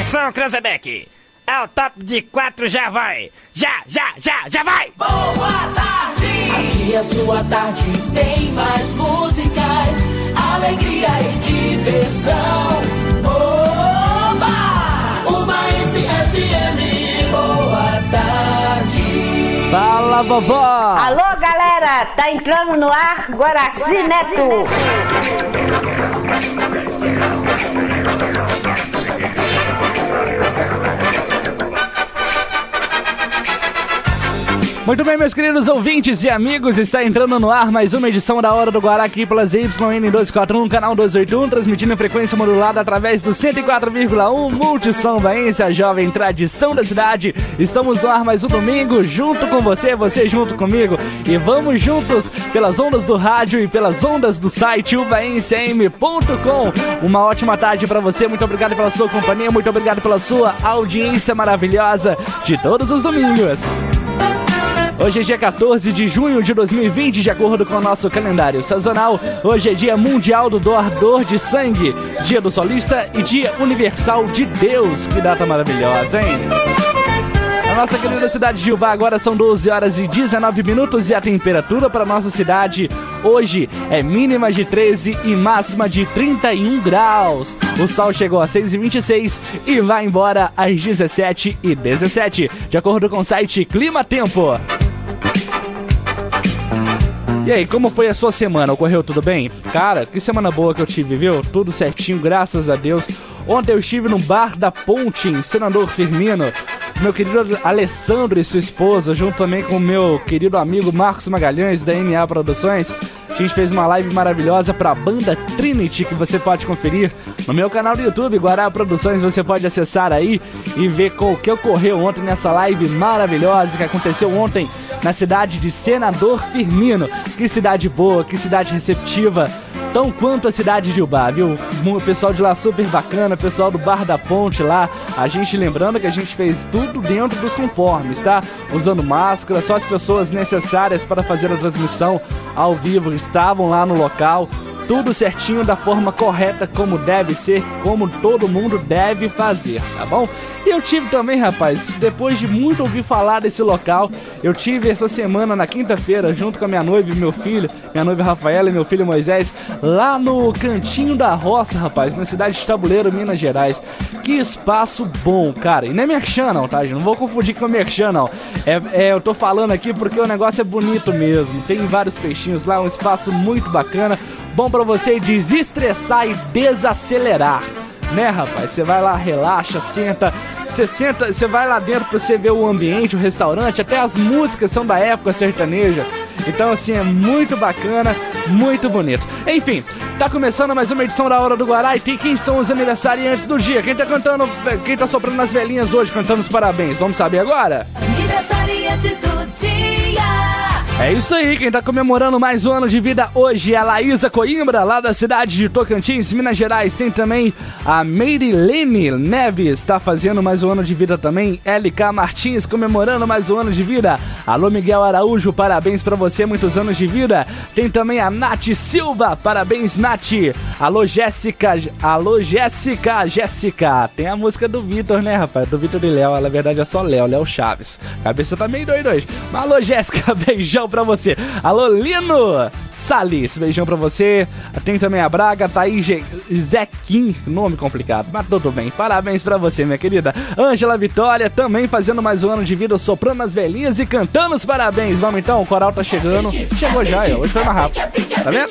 Atenção, Cranzebeck! Ao top de quatro já vai! Já, já, já, já vai! Boa tarde! Aqui a sua tarde tem mais músicas, alegria e diversão. Oba! Uma FM. Boa tarde! Fala, vovó! Alô, galera! Tá entrando no ar Guaraci Neto! Muito bem, meus queridos ouvintes e amigos, está entrando no ar mais uma edição da Hora do Guará aqui pelas YN241, canal 281, transmitindo em frequência modulada através do 104,1 Multissom Baense, a jovem tradição da cidade. Estamos no ar mais um domingo, junto com você, você junto comigo, e vamos juntos pelas ondas do rádio e pelas ondas do site ubaencm.com. Uma ótima tarde para você, muito obrigado pela sua companhia, muito obrigado pela sua audiência maravilhosa de todos os domingos. Hoje é dia 14 de junho de 2020, de acordo com o nosso calendário sazonal. Hoje é dia mundial do doador de sangue, dia do solista e dia universal de Deus. Que data maravilhosa, hein? A nossa querida cidade de Juvá agora são 12 horas e 19 minutos e a temperatura para nossa cidade hoje é mínima de 13 e máxima de 31 graus. O sol chegou a 6h26 e vai embora às 17h17, de acordo com o site Clima Tempo. E aí, como foi a sua semana? Ocorreu tudo bem? Cara, que semana boa que eu tive, viu? Tudo certinho, graças a Deus. Ontem eu estive no bar da Ponte, em Senador Firmino. Meu querido Alessandro e sua esposa, junto também com o meu querido amigo Marcos Magalhães, da MA Produções. A gente fez uma live maravilhosa para a banda Trinity que você pode conferir no meu canal do YouTube, Guará Produções. Você pode acessar aí e ver o que ocorreu ontem nessa live maravilhosa que aconteceu ontem na cidade de Senador Firmino. Que cidade boa, que cidade receptiva tão quanto a cidade de Ubá, viu? O pessoal de lá super bacana, o pessoal do Bar da Ponte lá. A gente lembrando que a gente fez tudo dentro dos conformes, tá? Usando máscara, só as pessoas necessárias para fazer a transmissão ao vivo estavam lá no local. Tudo certinho da forma correta, como deve ser, como todo mundo deve fazer, tá bom? E eu tive também, rapaz, depois de muito ouvir falar desse local, eu tive essa semana, na quinta-feira, junto com a minha noiva e meu filho, minha noiva Rafaela e meu filho Moisés, lá no Cantinho da Roça, rapaz, na cidade de Tabuleiro, Minas Gerais. Que espaço bom, cara. E não é merchan, não, tá, gente? Não vou confundir com merchan, não. É, é, eu tô falando aqui porque o negócio é bonito mesmo. Tem vários peixinhos lá, um espaço muito bacana. Bom para você desestressar e desacelerar né, rapaz? Você vai lá, relaxa, senta. Você senta, você vai lá dentro pra você ver o ambiente, o restaurante, até as músicas são da época sertaneja. Então, assim, é muito bacana, muito bonito. Enfim, tá começando mais uma edição da Hora do Guará e tem quem são os aniversariantes do dia. Quem tá cantando, quem tá soprando as velhinhas hoje, cantando os parabéns. Vamos saber agora? Do dia. É isso aí, quem tá comemorando mais um ano de vida hoje é a Laísa Coimbra, lá da cidade de Tocantins, Minas Gerais. Tem também a Meirilene Neves, tá fazendo mais um ano de vida também. LK Martins comemorando mais um ano de vida. Alô, Miguel Araújo, parabéns para você, muitos anos de vida. Tem também a Nath Silva, parabéns, Nath. Alô, Jéssica, alô, Jéssica, Jéssica. Tem a música do Vitor, né, rapaz? Do Vitor e Léo, na verdade é só Léo, Léo Chaves. Cabeça tá meio doido hoje. Mas, alô, Jéssica, beijão pra você. Alô, Lino Salis, beijão pra você. Tem também a Braga, Thaís Zequim, nome complicado, mas tudo bem. Parabéns pra você, minha querida. Ângela Vitória, também fazendo mais um ano de vida, soprando as velhinhas e cantando os parabéns. Vamos então, o coral tá chegando. Chegou já, ó. hoje foi mais rápido. Tá vendo?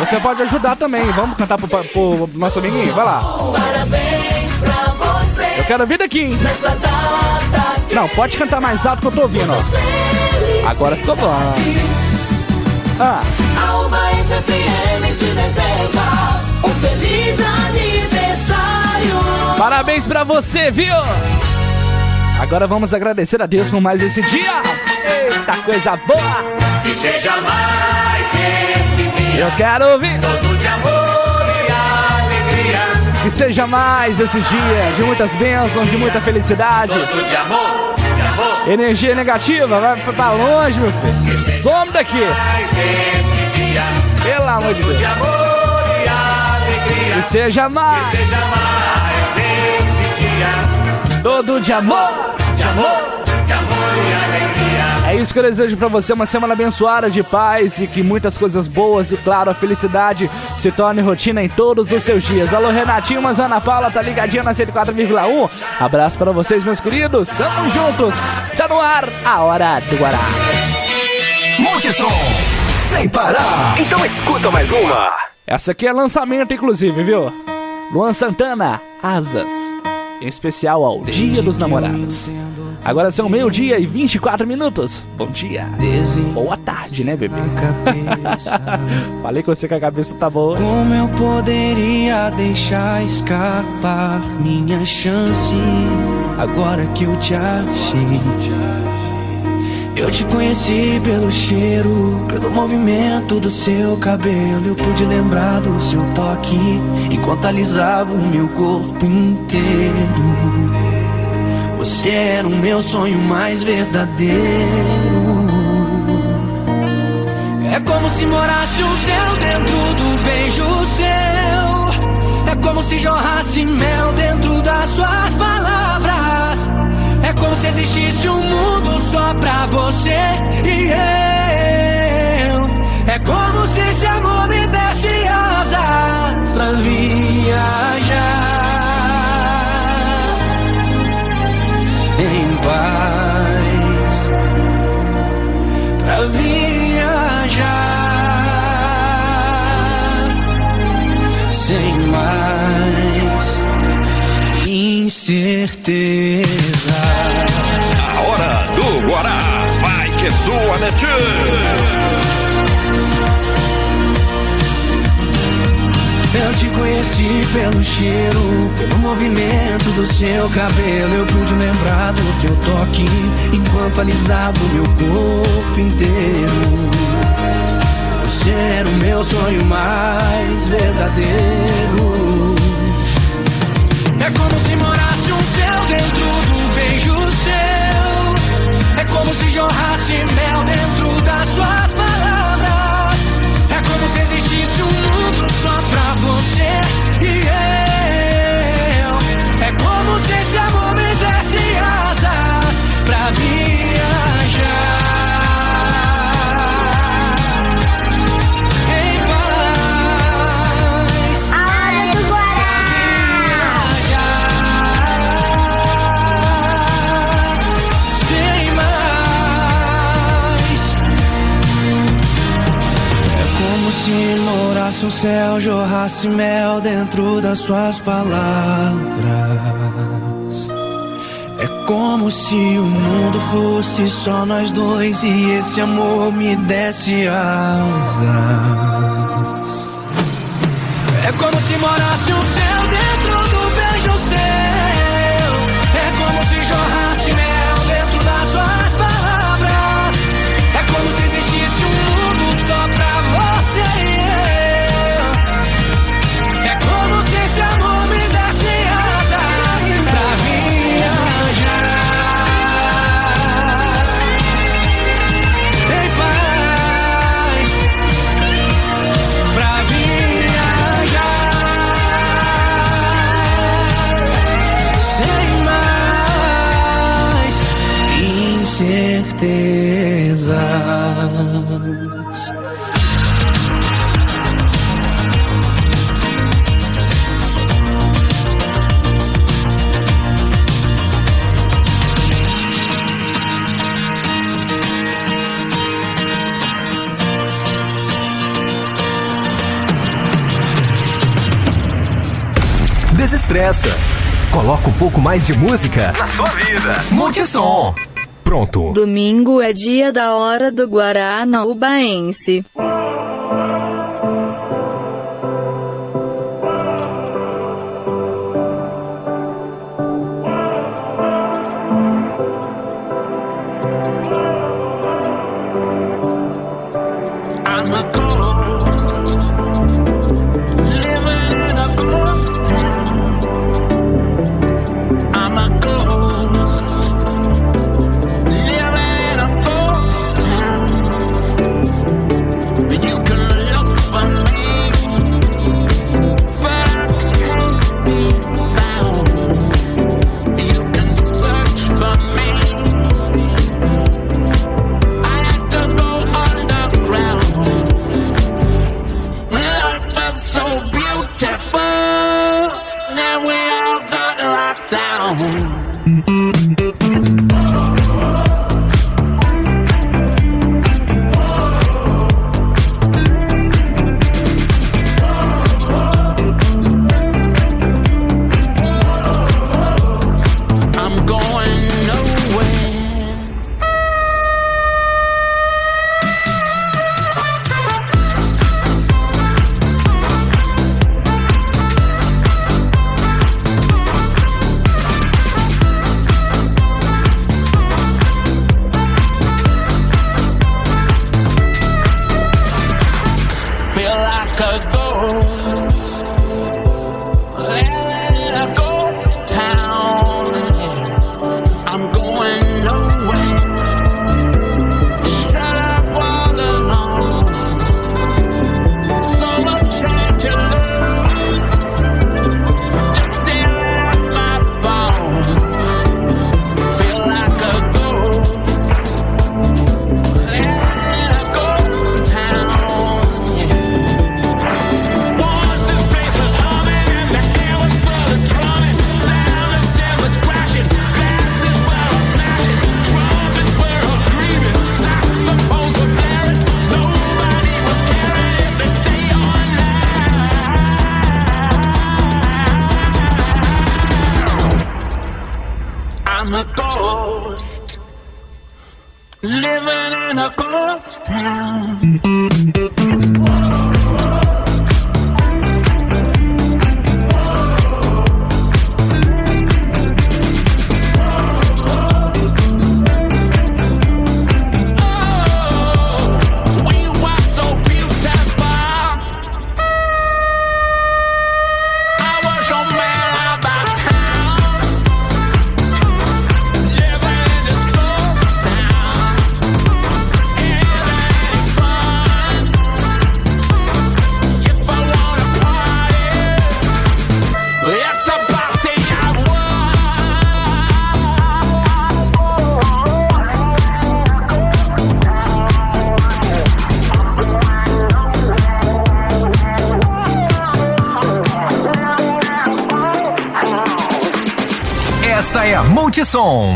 Você pode ajudar também. Vamos cantar pro, pro nosso amiguinho? Vai lá. Parabéns pra você. Eu quero vir daqui, hein? Nessa data Não, pode cantar mais alto que eu tô ouvindo, ó. Agora ficou bom. Ah, A FM te deseja um feliz aniversário. parabéns pra você, viu? Agora vamos agradecer a Deus por mais esse dia. Eita, coisa boa! Que seja mais este dia, Eu quero ouvir todo de amor. Que seja mais esse dia de muitas bênçãos, de muita felicidade. Todo de amor, de amor. Energia negativa, vai pra longe, meu filho. Some daqui, pelo amor de de Deus. Que seja mais. Seja mais Todo de amor. de amor. É isso que eu desejo pra você, uma semana abençoada de paz e que muitas coisas boas e, claro, a felicidade se torne rotina em todos os seus dias. Alô, Renatinho, mas Ana Paula tá ligadinha na 104,1. Abraço pra vocês, meus queridos. Tamo juntos. Tá no ar a Hora do Guará. Monte Som, sem parar. Então escuta mais uma. Essa aqui é lançamento, inclusive, viu? Luan Santana, Asas. Em especial ao Dia dos Namorados. Agora são meio-dia e 24 minutos. Bom dia. Boa tarde, né, bebê? Falei com você que a cabeça tá boa. Como eu poderia deixar escapar minha chance agora que eu te achei? Eu te conheci pelo cheiro, pelo movimento do seu cabelo. Eu pude lembrar do seu toque enquanto alisava o meu corpo inteiro. Você era o meu sonho mais verdadeiro. É como se morasse o céu dentro do beijo seu. É como se jorrasse mel dentro das suas palavras. É como se existisse um mundo só pra você e eu. É como se esse amor me desse asas pra viajar. Em paz pra viajar sem mais incerteza. A hora do Guará. Vai que sua, né, Eu te conheci pelo cheiro, pelo movimento do seu cabelo. Eu pude lembrar do seu toque enquanto alisava o meu corpo inteiro. Você era o meu sonho mais verdadeiro. É como se morasse um céu dentro do beijo seu. É como se jorrasse mel dentro das suas palavras. Como se existisse um mundo só pra você e eu. É como se esse amor me desse asas pra viajar. Se morasse um céu, jorrasse mel dentro das suas palavras. É como se o mundo fosse só nós dois e esse amor me desse asas. É como se morasse um céu dentro Desestressa. Coloca um pouco mais de música na sua vida. Monte Som. Pronto. Domingo é dia da hora do Guará na Ubaense.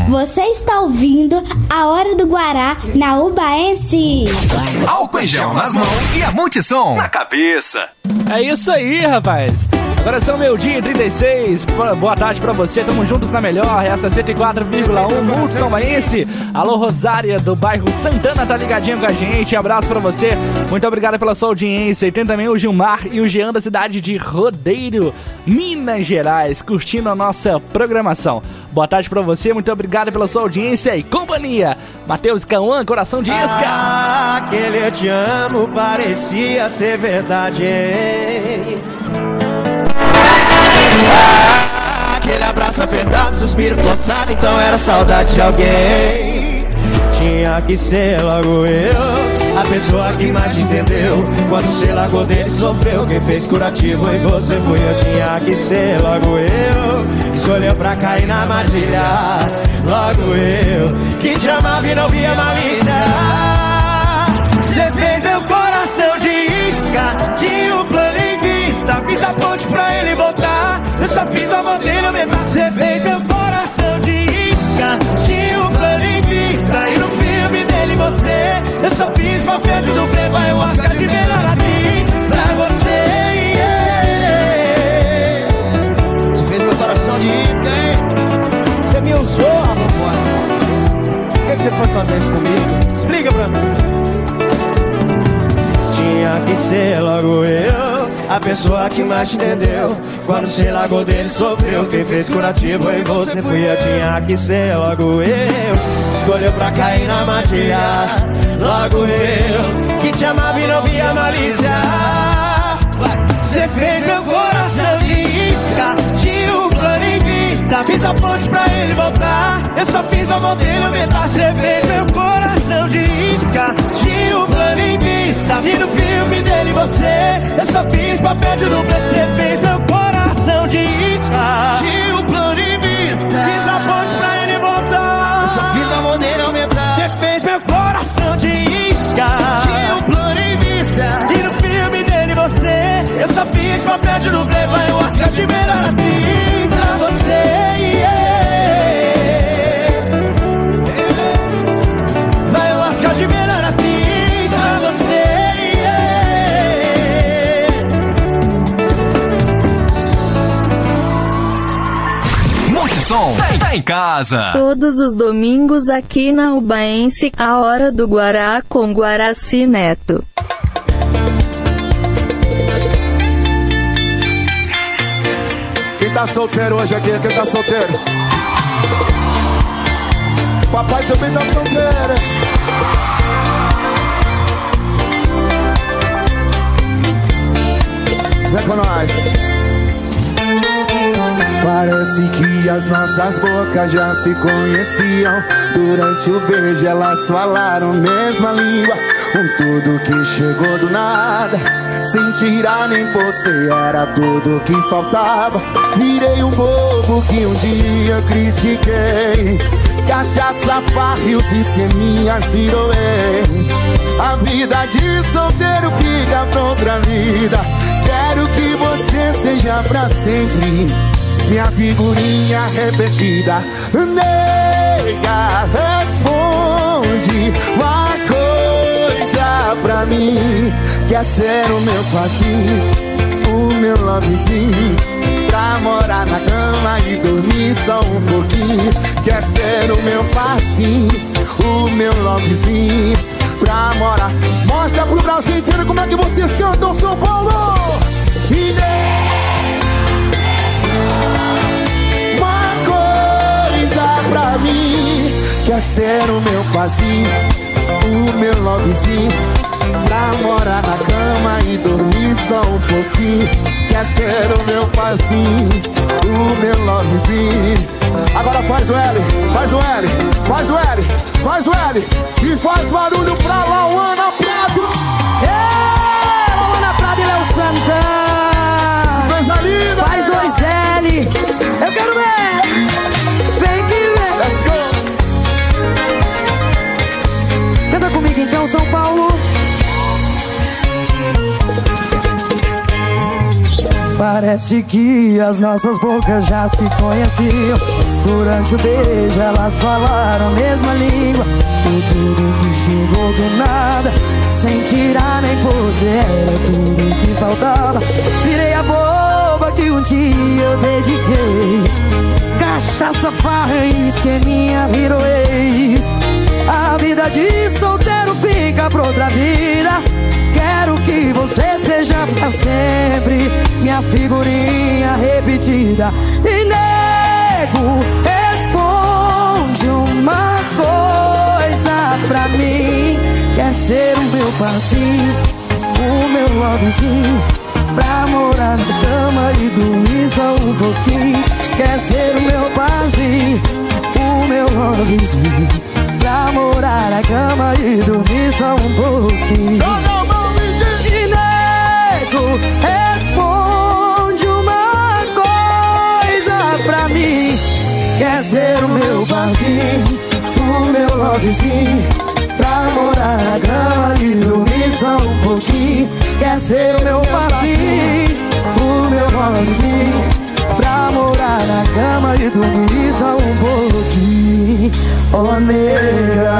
Você está ouvindo a Hora do Guará na Ubaense. Álcool em gel nas mãos e a Multissom na cabeça. É isso aí, rapaz. Agora são meio-dia e 36. Bo- Boa tarde pra você. Tamo juntos na melhor. Essa é 104,1 Multissom Baense. Alô, Rosária, do bairro Santana, tá ligadinho com a gente. Abraço pra você. Muito obrigado pela sua audiência. E tem também o Gilmar e o Jean da cidade de Rodeiro, Minas Gerais, curtindo a nossa programação. Boa tarde pra você. Muito obrigado pela sua audiência e companhia. Matheus Cauã, coração de isca. Ah, aquele eu te amo parecia ser verdade. Apertado, suspiro forçado, então era saudade de alguém. Tinha que ser logo eu, a pessoa que mais te entendeu. Quando você largou dele, sofreu. Quem fez curativo e você fui eu. Tinha que ser logo eu, escolheu pra cair na armadilha. Logo eu, que te amava e não via malícia. Você fez meu coração de isca, tinha um plano em vista. Fiz a ponte pra ele voltar, eu só fiz a modelo eu só fiz papel de dublê, vai o Oscar de melhor atriz pra você. Você fez meu coração de isca, hein? Você me usou, rapaz. Por que, que você foi fazer isso comigo? Explica pra mim. Tinha que ser logo eu, a pessoa que mais te entendeu. Quando você largou dele, sofreu. Quem fez curativo em você fui eu. Tinha que ser logo eu, escolheu pra cair na armadilha. Logo eu, que te amava e não via malícia. Você fez meu coração de isca, tinha um plano em vista. Fiz a ponte pra ele voltar, eu só fiz o modelo aumentar. Você fez meu coração de isca, tinha um plano em vista. Vi no filme dele você, eu só fiz papel de dublê. Você fez meu coração de isca, tinha um plano em vista. Fiz a ponte voltar, eu só fiz a modelo aumentar. Você fez meu coração de isca, tinha um plano em vista. E no filme dele você, eu só fiz papel de dublê. Vai o Oscar de melhor atriz pra você. yeah. Tá em casa. Todos os domingos aqui na Ubaense, a hora do Guará com Guaraci Neto. Quem tá solteiro hoje aqui? Quem tá solteiro? Papai também tá solteiro. Parece que as nossas bocas já se conheciam. Durante o beijo elas falaram mesma língua. Um tudo que chegou do nada. Sem tirar nem você, era tudo que faltava. Virei um bobo que um dia critiquei. Cachaça, farra e os esqueminhas ex. A vida de solteiro fica pra outra vida. Quero que você seja pra sempre. Minha figurinha repetida. Nega, responde uma coisa pra mim. Quer ser o meu passinho, o meu lovezinho. Pra morar na cama e dormir só um pouquinho. Quer ser o meu passinho, o meu lovezinho. Pra morar. Mostra pro Brasil inteiro como é que vocês cantam São Paulo. E uma mim Quer ser o meu pazinho, o meu lovezinho. Pra morar na cama e dormir só um pouquinho Quer ser o meu pazinho, o meu lovezinho. Agora faz o L, faz o L, faz o L, faz o L E faz barulho pra Lauana Prado. Ê, Lauana Prado e Léo Santana. Faz dois L. Eu quero ver Então, São Paulo. Parece que as nossas bocas já se conheciam. Durante o beijo elas falaram a mesma língua. Foi tudo que chegou do nada Sem tirar nem pose Era tudo que faltava. Virei a boba que um dia eu dediquei. Cachaça, farra e esqueminha virou ex A vida de solteiro fica pra outra vida. Quero que você seja pra sempre Minha figurinha repetida. E nego, responde uma coisa pra mim. Quer ser o meu parceiro, o meu lovezinho. Pra morar na cama e dormir só um pouquinho. Quer ser o meu parceiro, o meu lovezinho Pra morar na cama e dormir só um pouquinho. E nego, responde uma coisa pra mim. Quer ser o meu parceiro, o meu lovezinho. Pra morar na cama e dormir só um pouquinho. Quer ser o meu parceiro, o meu lovezinho Pra morar na cama e dormir só um pouquinho. Oh nega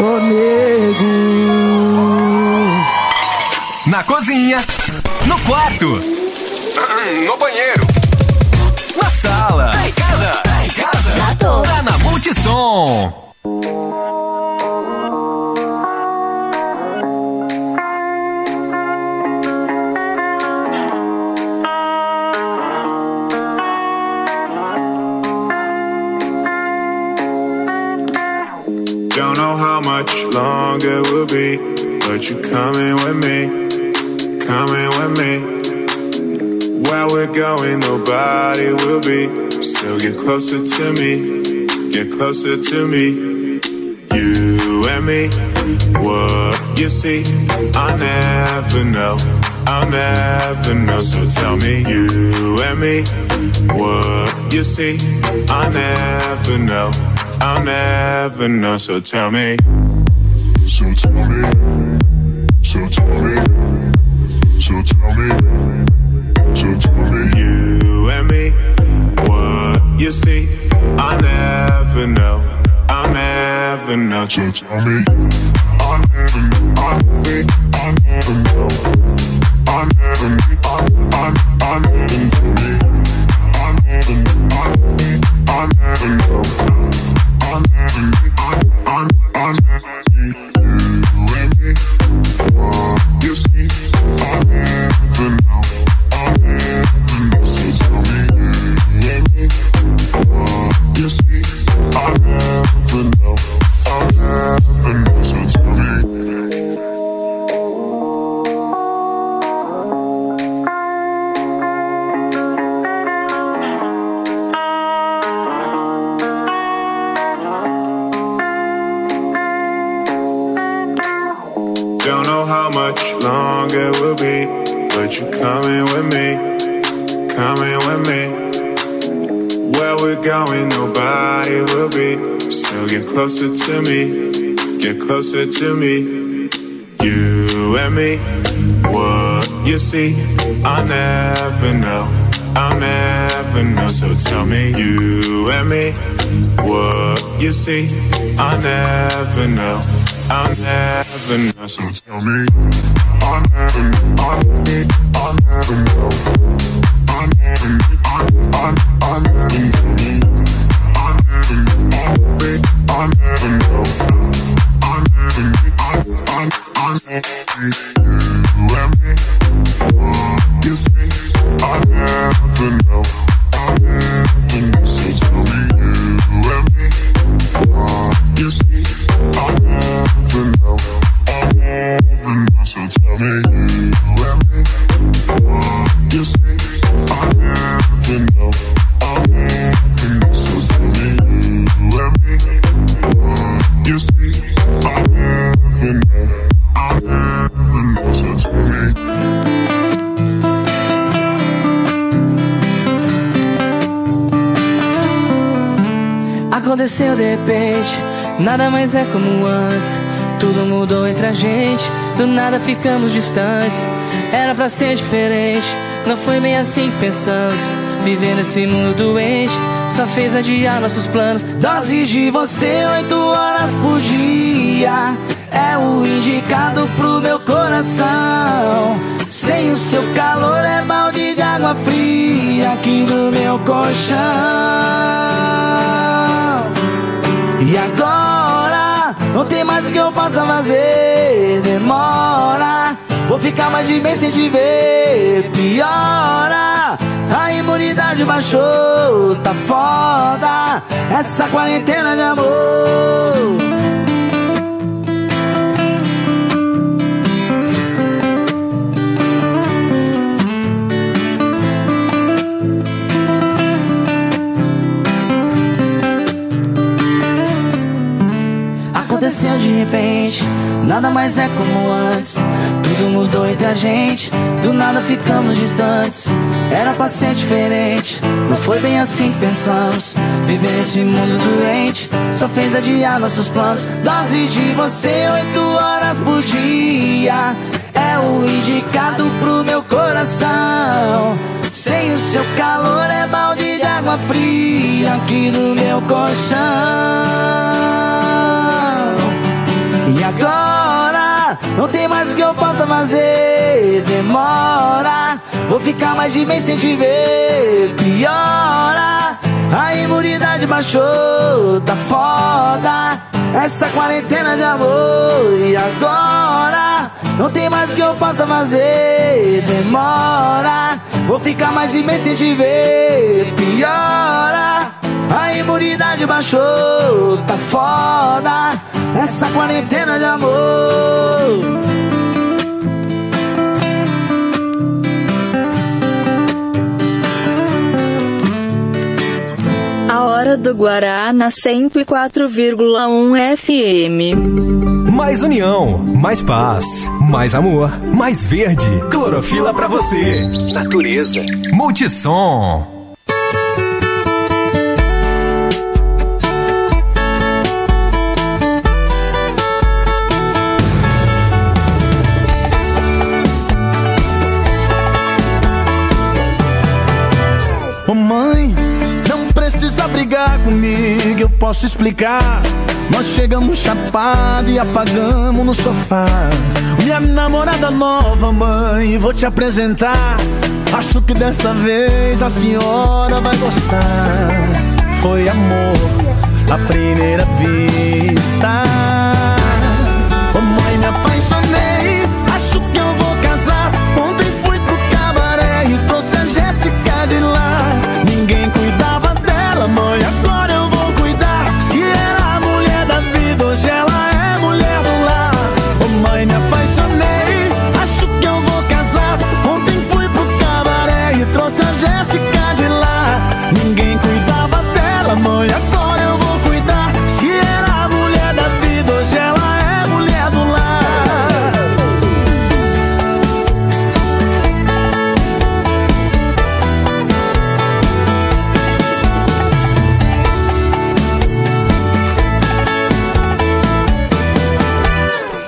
Oh nego Na cozinha, no quarto, no banheiro, be, but you coming with me, coming with me. Where we're going, nobody will be. So get closer to me, get closer to me. You and me, what you see, I never know, I'll never know. So tell me, you and me, what you see, I never know, I'll never know. So tell me. So tell me. So tell me. So tell me. So tell me. You and me, what you see, I never know, I'll never know. So tell me. I never, I, I never know. I never know how much longer it will be, but you're coming with me, coming with me. Where we're going, nobody will be. So get closer to me, get closer to me. You and me, what you see, I never know, I'll never know. So tell me, you and me, what you see, I never know, I'll never know. So tell me, I never, I never, I never know, I never, I, I, I never know me, I never, I never, I never know, I never, I, I, I nada mais é como antes. Tudo mudou entre a gente, do nada ficamos distantes. Era pra ser diferente, não foi bem assim que pensamos. Viver nesse mundo doente só fez adiar nossos planos. Doses de você, oito horas por dia. É o indicado pro meu coração. Sem o seu calor é balde de água fria aqui no meu colchão. E agora não tem mais o que eu possa fazer. Demora, vou ficar mais de mês sem te ver. Piora, a imunidade baixou, tá foda. Essa quarentena de amor. Aconteceu de repente, nada mais é como antes. Tudo mudou entre a gente, do nada ficamos distantes. Era pra ser diferente, não foi bem assim que pensamos. Viver nesse mundo doente só fez adiar nossos planos. Dose de você, oito horas por dia. É o indicado pro meu coração. Sem o seu calor é balde de água fria aqui no meu colchão. E agora não tem mais o que eu possa fazer. Demora, vou ficar mais de mês sem te ver. Piora, a imunidade baixou, tá foda. Essa quarentena de amor. E agora não tem mais o que eu possa fazer. Demora, vou ficar mais de mês sem te ver. Piora. A imunidade baixou, tá foda Essa quarentena de amor A hora do Guará na 104,1 FM. Mais união, mais paz, mais amor, mais verde. Clorofila pra você. Natureza. Multissom. Posso explicar. Nós chegamos chapado e apagamos no sofá. Minha namorada nova, mãe, vou te apresentar. Acho que dessa vez a senhora vai gostar. Foi amor à primeira vista.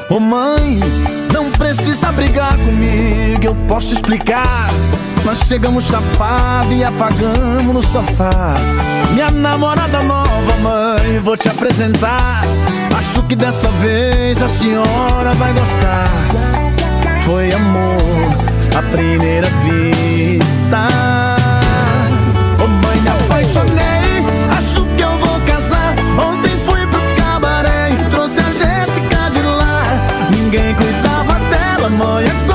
Ô oh, mãe, não precisa brigar comigo, eu posso explicar. Nós chegamos chapado e apagamos no sofá. Minha namorada nova, mãe, vou te apresentar. Acho que dessa vez a senhora vai gostar. Foi amor à primeira vista. yeah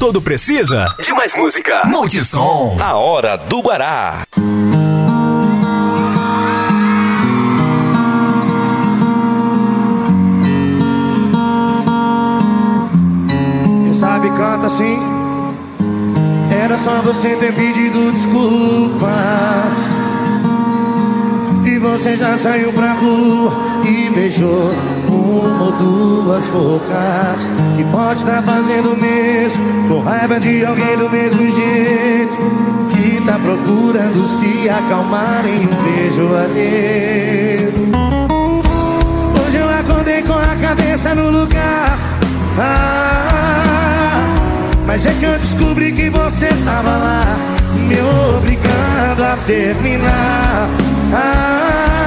todo precisa de mais música. Multissom. A hora do Guará. Quem sabe canta assim. Era só você ter pedido desculpas. E você já saiu pra rua e beijou uma ou duas bocas. Que pode estar fazendo mesmo Com raiva de alguém do mesmo jeito. Que tá procurando se acalmar em um beijo alheio. Hoje eu acordei com a cabeça no lugar. Ah, Mas é que eu descobri que você tava lá Me obrigando a terminar. Ah,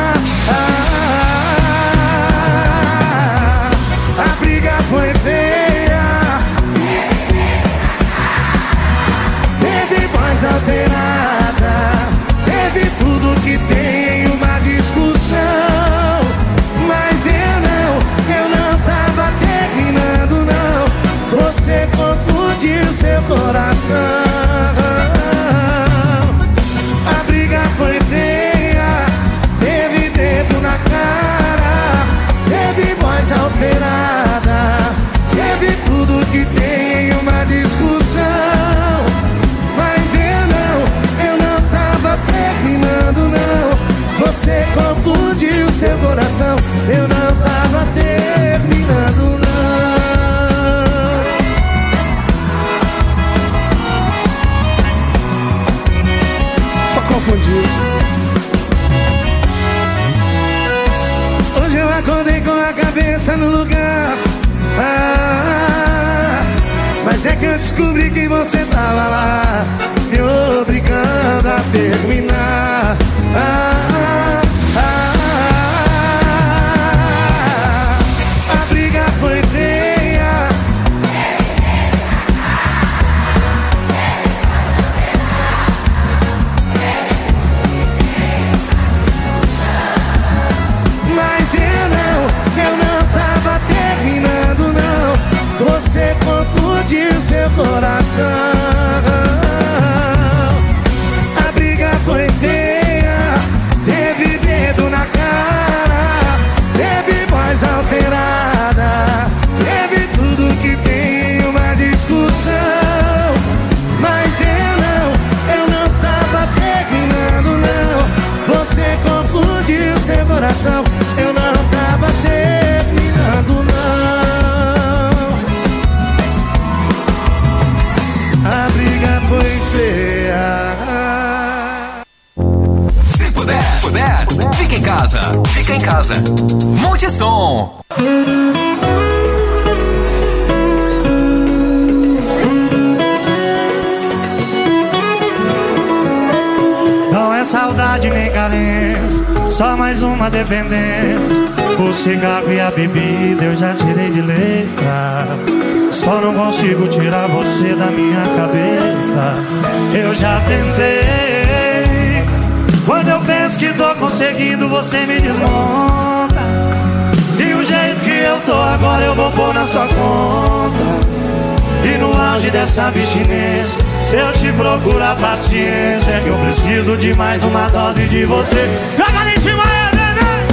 paciência, é que eu preciso de mais uma dose de você. Joga ali em cima, é, neném!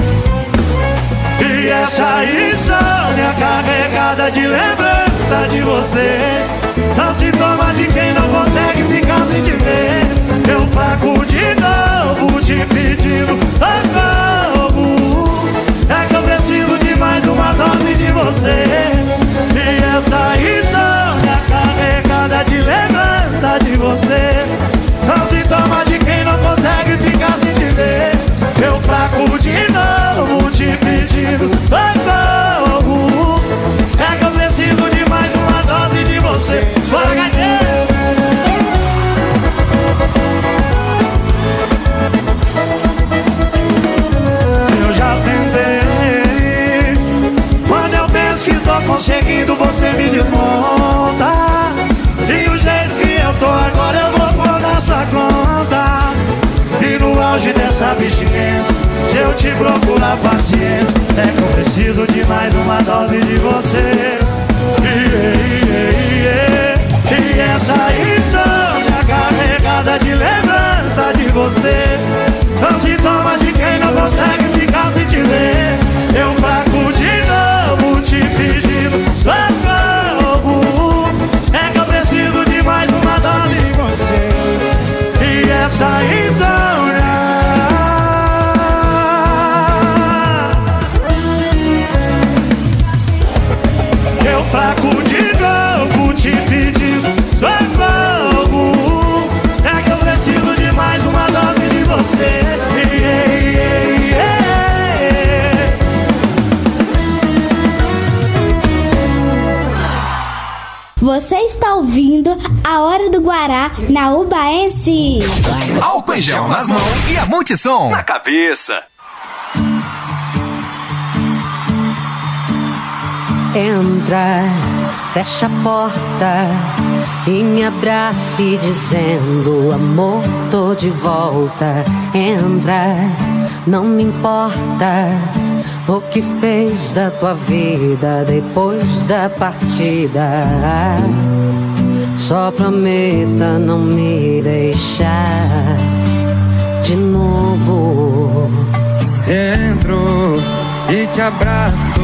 E essa insônia carregada de lembrança de você São sintomas de quem não consegue ficar sem te ver Eu fraco de novo te pedindo socorro É que eu preciso de mais uma dose de você E essa insônia carregada de lembrança de você. São sintomas de quem não consegue ficar sem te ver. Eu fraco de novo te pedindo socorro. É que eu preciso de mais uma dose de você. Bora, gaiteiro! Conseguindo Você me desmonta. E o jeito que eu tô agora Eu vou pôr na sua conta. E no auge dessa abstinência Se eu te procurar paciência É que eu preciso de mais uma dose de você. Iê, iê, iê. E essa insônia carregada de lembrança de você. São sintomas de quem não consegue ficar sem te ver essa Eu fraco de novo te pedindo socorro É que eu preciso de mais uma dose de você. Você está ouvindo na Ubaense. Álcool em gel nas mãos e a multissom na cabeça. Entra, fecha a porta e me abrace dizendo amor, tô de volta. Entra, não me importa o que fez da tua vida depois da partida. Só prometa não me deixar de novo. Entro e te abraço,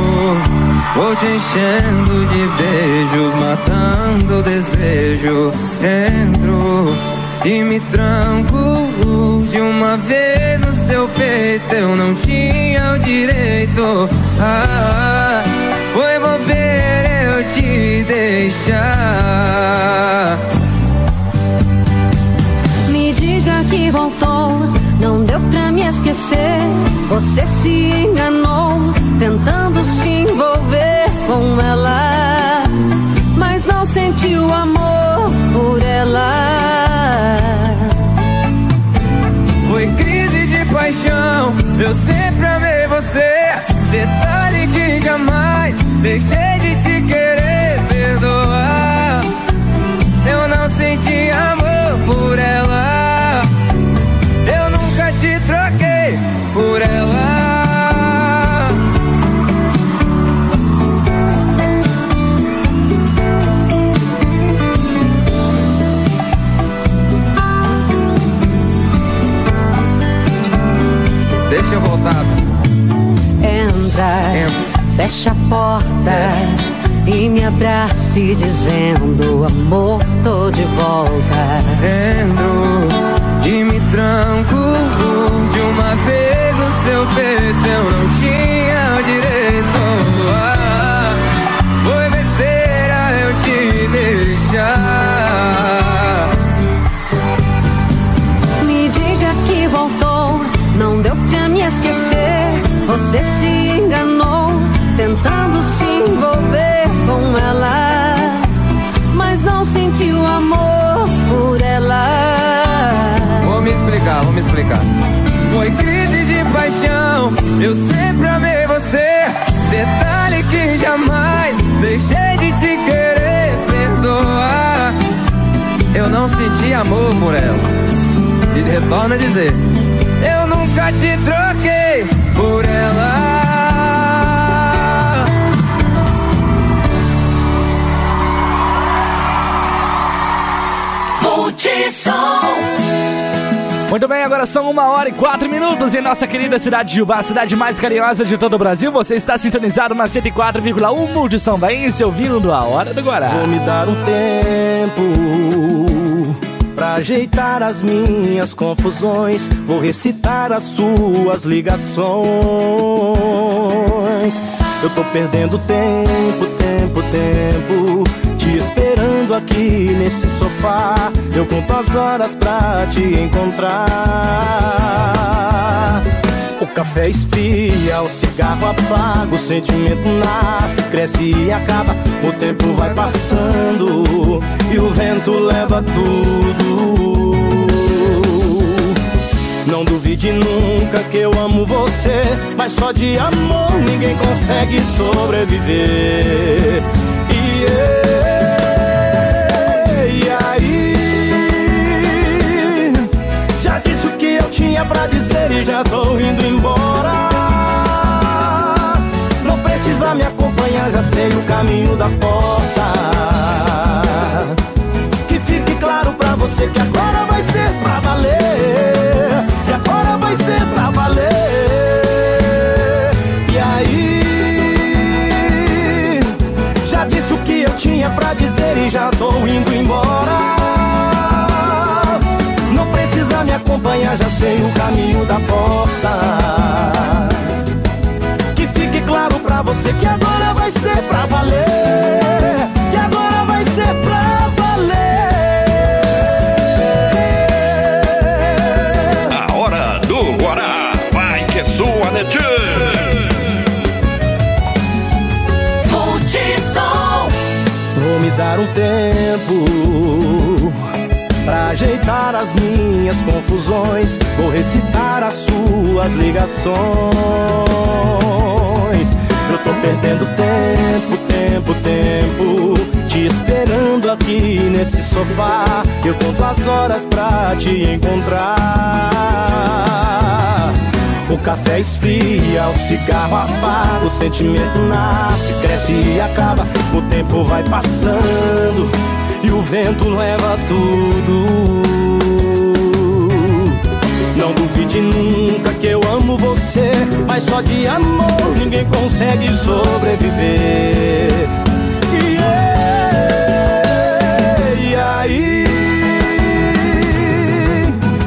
vou te enchendo de beijos, matando o desejo. Entro e me tranco de uma vez no seu peito, eu não tinha o direito. Ah, foi bobeira eu te deixar. Me diga que voltou, não deu pra me esquecer. Você se enganou, tentando se envolver com ela, mas não sentiu amor por ela. Foi crise de paixão, eu sempre amei você. Detalhe que jamais deixei de te querer perdoar. Eu não senti amor por ela. Eu nunca te troquei por ela. Deixa eu voltar. Entra, fecha a porta e me abrace dizendo amor, tô de volta. Entro e me tranco de uma vez no seu peito. Eu não tinha o direito. Ah, foi besteira eu te deixar. Me diga que voltou, não deu pra me esquecer. Você se explicar. Foi crise de paixão, eu sempre amei você. Detalhe que jamais deixei de te querer perdoar. Eu não senti amor por ela. E retorno a dizer: Eu nunca te troquei por ela. Multissom. Muito bem, agora são uma hora e quatro minutos em nossa querida cidade de Ubá, a cidade mais carinhosa de todo o Brasil. Você está sintonizado na 104,1 Multissom Baense, ouvindo a Hora do Guará. Vou me dar um tempo pra ajeitar as minhas confusões. Vou recitar as suas ligações. Eu tô perdendo tempo, tempo, tempo. Aqui nesse sofá. Eu conto as horas pra te encontrar. O café esfria, o cigarro apaga, o sentimento nasce, cresce e acaba. O tempo vai passando e o vento leva tudo. Não duvide nunca que eu amo você, mas só de amor ninguém consegue sobreviver. E, tinha pra dizer e já tô indo embora. Não precisa me acompanhar, já sei o caminho da porta. Que fique claro pra você que agora vai ser pra valer. Acompanhar, já sei o caminho da porta. Que fique claro pra você que agora vai ser pra valer. Que agora vai ser pra valer. A hora do Guará. Vai que é sua. Multissom. Vou me dar um tempo ajeitar as minhas confusões. Vou recitar as suas ligações. Eu tô perdendo tempo, tempo, tempo. Te esperando aqui nesse sofá. Eu conto as horas pra te encontrar. O café esfria, o cigarro apaga, o sentimento nasce, cresce e acaba. O tempo vai passando o vento leva tudo. Não duvide nunca que eu amo você, mas só de amor ninguém consegue sobreviver. E, aí?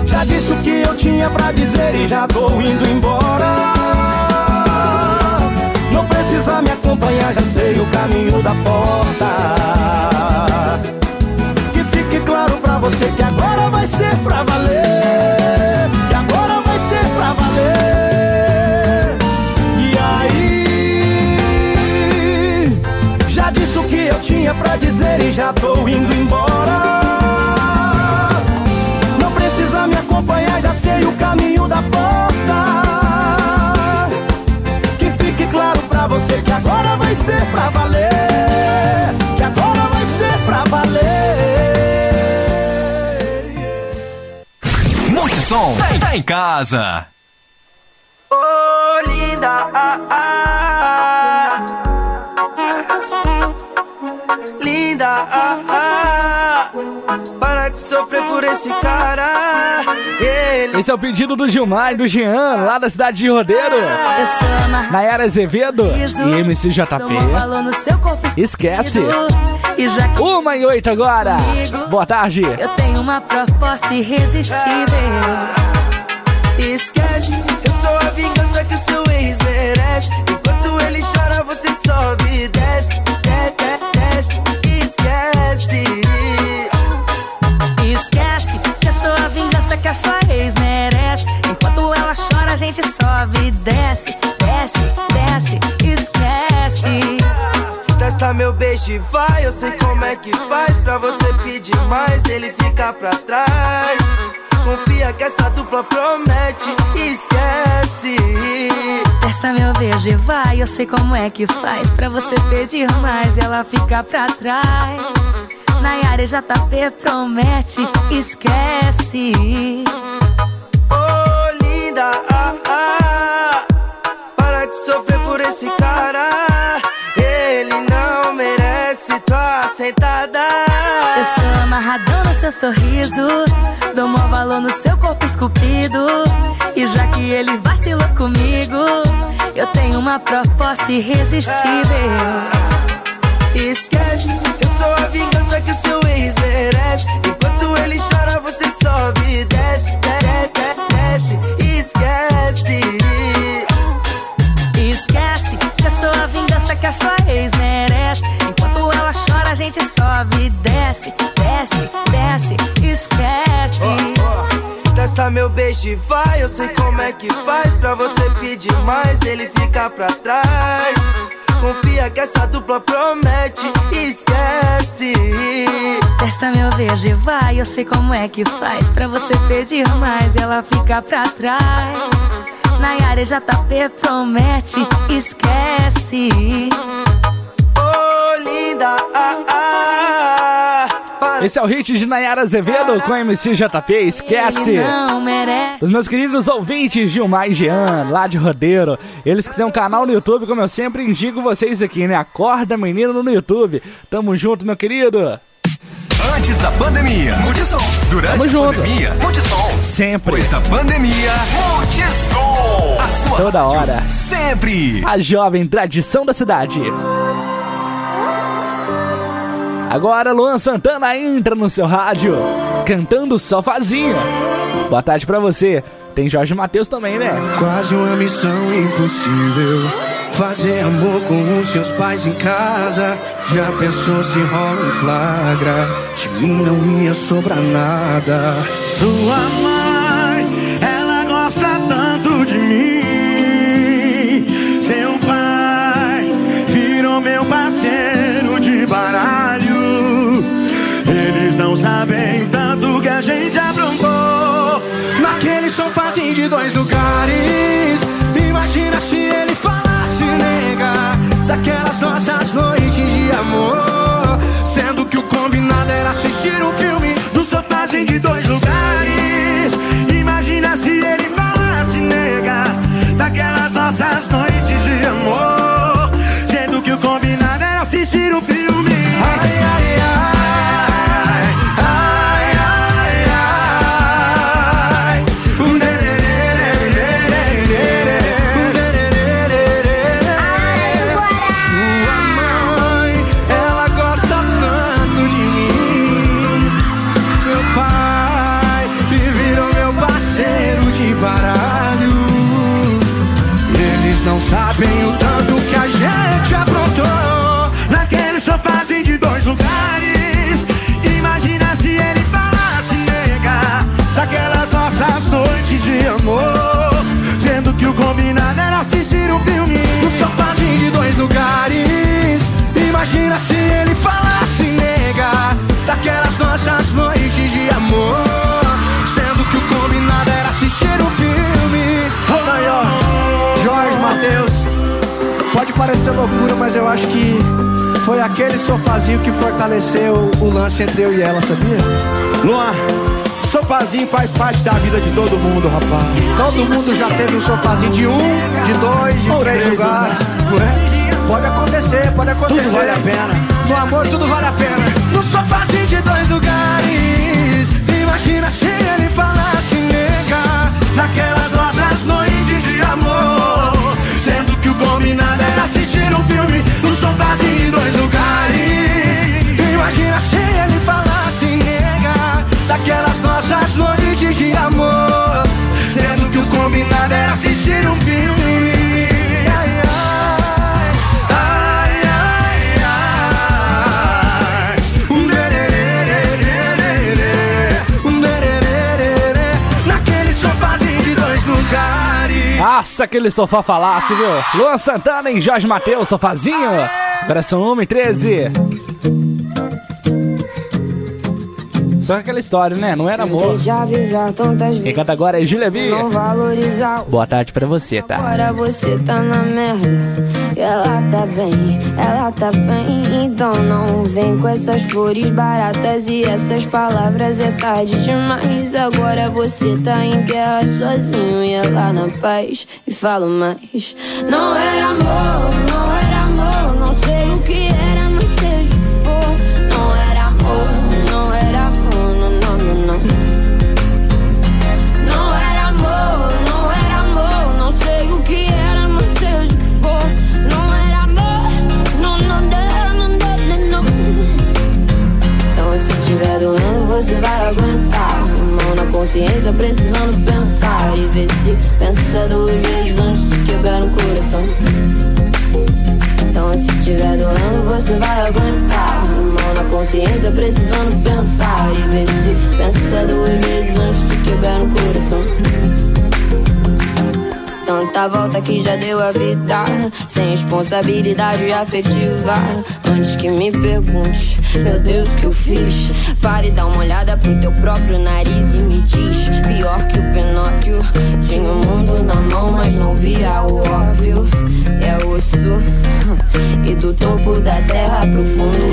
Já disse o que eu tinha pra dizer e já tô indo embora. Não precisa me acompanhar, já sei o caminho da porta. Já tô indo embora. Não precisa me acompanhar, já sei o caminho da porta. Que fique claro pra você que agora vai ser pra valer. Que agora vai ser pra valer. Multissom tá em casa. Esse é o pedido do Gilmar e do Jean, lá da cidade de Rodeiro. Nayara Azevedo e seu corpo Esquece. Uma e oito agora. Boa tarde. eu tenho uma proposta irresistível. Esquece, eu sou a vingança que o seu ex merece. Enquanto ele chora, você sobe e desce, desce, desce. Esquece a sua ex merece. Enquanto ela chora, a gente sobe e desce, desce, desce, esquece. Testa meu beijo e vai, eu sei como é que faz pra você pedir mais, ele fica pra trás. Confia que essa dupla promete, esquece. Testa meu beijo e vai, eu sei como é que faz pra você pedir mais ela fica pra trás. Nayara JP promete, esquece. Oh, linda. Ah, ah, para de sofrer por esse cara. Ele não merece tua sentada. Eu sou amarradão no seu sorriso. Dou maior valor no seu corpo esculpido. E já que ele vacilou comigo, eu tenho uma proposta irresistível. Esquece, eu sou a vingança que o seu ex merece. Enquanto ele chora, você sobe e desce, desce, desce. Esquece. Esquece, sou a vingança que a sua ex merece. Enquanto ela chora, a gente sobe e desce, desce, desce. Esquece. Testa meu beijo e vai, eu sei como é que faz Pra você pedir mais, ele fica pra trás Confia que essa dupla promete, esquece. Testa meu beijo e vai, eu sei como é que faz. Pra você pedir mais, ela fica pra trás. Nayara JP promete, esquece. Oh linda, ah, ah, Esse é o hit de Nayara Azevedo com MC JP, esquece. não merece. Os meus queridos ouvintes Gilmar e Jean, lá de Rodeiro, eles que têm um canal no YouTube, como eu sempre indico vocês aqui, né? Acorda Menino no YouTube. Tamo junto, meu querido. Antes da pandemia, Multissom. Durante Tamo a junto. pandemia, Multissom. Sempre. Depois da pandemia, Multissom. A sua Toda hora. Sempre. A jovem tradição da cidade. Agora Luan Santana entra no seu rádio, cantando sofazinho. Boa tarde pra você. Tem Jorge Matheus também, né? Quase uma missão impossível. Fazer amor com os seus pais em casa. Já pensou se rola um flagra? De mim não ia sobrar nada. Sua mãe, não sabem tanto que a gente aprontou. Naquele sofazinho de dois lugares. Imagina se ele falasse, nega, daquelas nossas noites de amor. Sendo que o combinado era assistir um filme no sofazinho de dois lugares. Imagina se ele falasse, nega, daquelas nossas Imagina se ele falasse, nega, daquelas nossas noites de amor. Sendo que o combinado era assistir um filme. Aí, ó, Jorge Matheus. Pode parecer loucura, mas eu acho que foi aquele sofazinho que fortaleceu o lance entre eu e ela, sabia? Luan, sofazinho faz parte da vida de todo mundo, rapaz. Todo mundo já teve um sofazinho de um, de dois, de Ou três três lugares, não é? Pode acontecer, pode acontecer. Tudo vale a pena. No amor, tudo vale a pena. No sofazinho de dois lugares. Imagina se ele falasse, nega, naquelas nossas noites de amor. Sendo que o combinado era assistir um filme no sofazinho de dois lugares. Imagina se ele falasse, nega, daquelas nossas noites de amor. Sendo que o combinado era assistir um filme. Nossa, aquele sofá falasse, viu? Luan Santana e Jorge Matheus, sofazinho. Agora são 1 e 13. Só aquela história, né? Não era amor. Quem canta agora é Julia B. Boa tarde pra você, tá? Agora você tá na merda. Ela tá bem, ela tá bem. Então não vem com essas flores baratas e essas palavras. É tarde demais. Agora você tá em guerra sozinho e ela na paz. E falo mais. Não era amor, não era amor. Não sei o que era, você vai aguentar. Mão na consciência, precisando pensar. E ver se pensa duas vezes antes de quebrar o coração. Então se tiver doendo, você vai aguentar. Mão na consciência, precisando pensar. E ver se pensa duas vezes antes de quebrar o coração. Tanta volta que já deu a vida. Sem responsabilidade afetiva. Antes que me pergunte Meu Deus, o que eu fiz? Pare e dá uma olhada pro teu próprio nariz E me diz. Pior que o Pinóquio Tinha o mundo na mão, mas não via o óbvio. É osso E do topo da terra pro fundo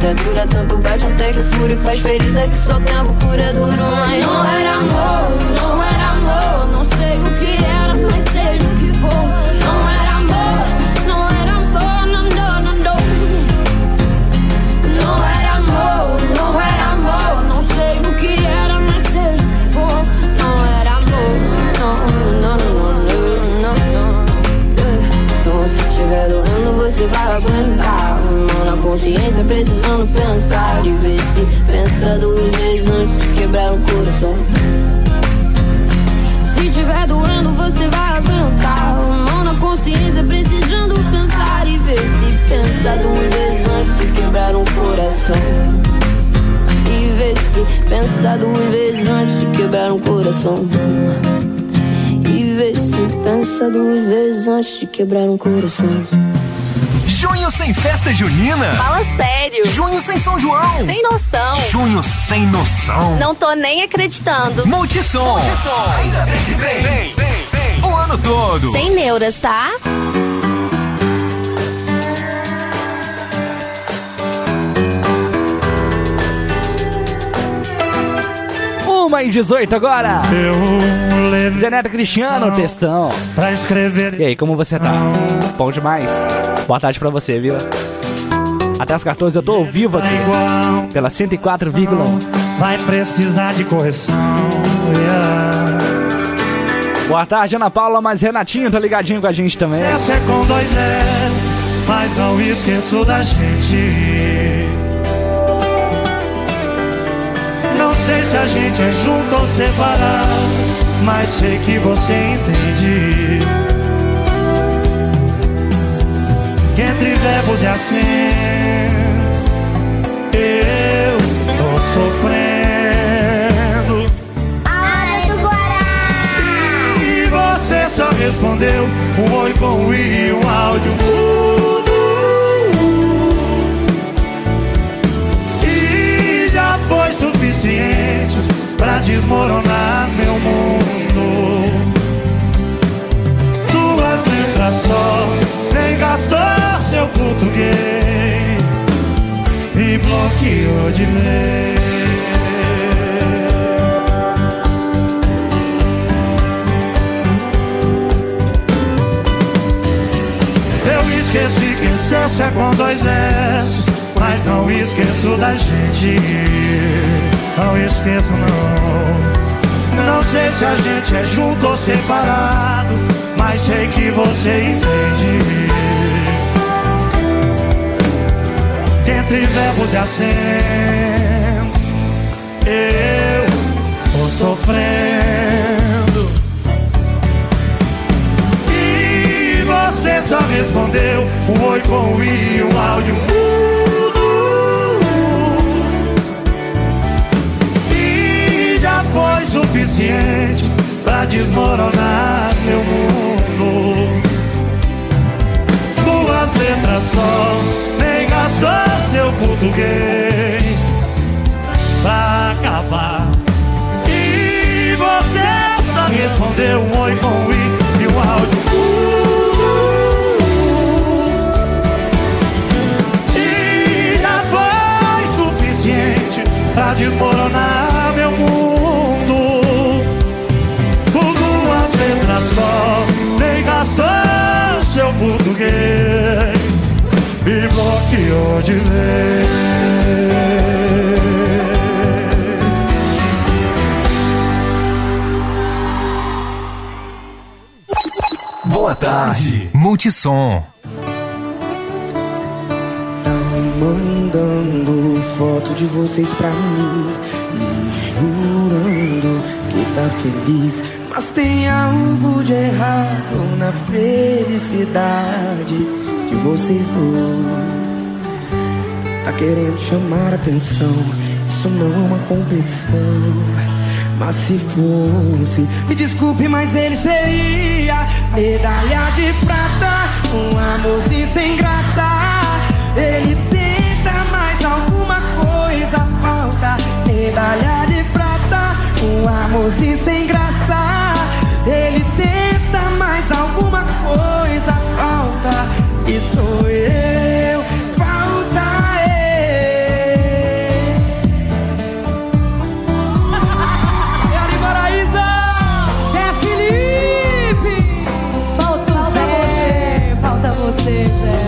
pedra dura, tanto bate até que fura e faz ferida que só tempo cura duro. Mas não era amor, não era amor, não sei o que era, consciência, precisando pensar. E ver se pensa duas vezes antes de quebrar o coração. Se tiver doendo, você vai aguentar. Mão na consciência, precisando pensar. E ver se pensa duas vezes antes de quebrar um coração. E ver se pensa duas vezes antes de quebrar um coração. E ver se pensa duas vezes antes de quebrar um coração. Sem festa junina? Fala sério. Junho sem São João? Sem noção. Junho sem noção? Não tô nem acreditando. Multissom. Ainda bem que vem, vem, vem, vem. O ano todo. Sem neuras, tá? Uma e 18 agora. Eu levei Zé Neto Cristiano, textão. pra escrever. E aí, como você tá? Bom demais. Boa tarde pra você, viu? Até as 14 eu tô ao vivo aqui. Pela 104,1. Vai precisar de correção. Yeah. Boa tarde, Ana Paula, mas Renatinho tá ligadinho com a gente também. Essa é com dois S, mas não esqueço da gente. Não sei se a gente é junto ou separado, mas sei que você entende. Entre verbos e acentos, eu tô sofrendo. E você só respondeu um oi com um i e um áudio. E já foi suficiente pra desmoronar meu mundo. Duas letras só, nem gastou seu português e bloqueou de vez. Eu esqueci que excesso é com dois S, mas não esqueço da gente. Não esqueço não. Não sei se a gente é junto ou separado, mas sei que você entende. Entre verbos e acentos, eu tô sofrendo. E você só respondeu um oi com um i um áudio. E já foi suficiente pra desmoronar meu mundo. Duas letras só, nem gastou seu português pra acabar. E você só respondeu um oi com i e um áudio. Uh. E já foi suficiente pra desmoronar meu mundo. Letras só, nem gastou seu português. Me bloqueou de vez. Boa tarde, Multissom. Mandando foto de vocês pra mim e jurando que tá feliz. Mas tem algo de errado na felicidade de vocês dois. Tá querendo chamar atenção, isso não é uma competição. Mas se fosse, me desculpe, mas ele seria medalha de prata, um amorzinho sem graça. Ele tenta, mas alguma coisa falta. Medalha de prata, um amorzinho sem graça. Ele tenta, mas alguma coisa falta. E sou eu, falta ele. Yari Paraíso! Zé Felipe! Falta, falta você, falta você, Zé.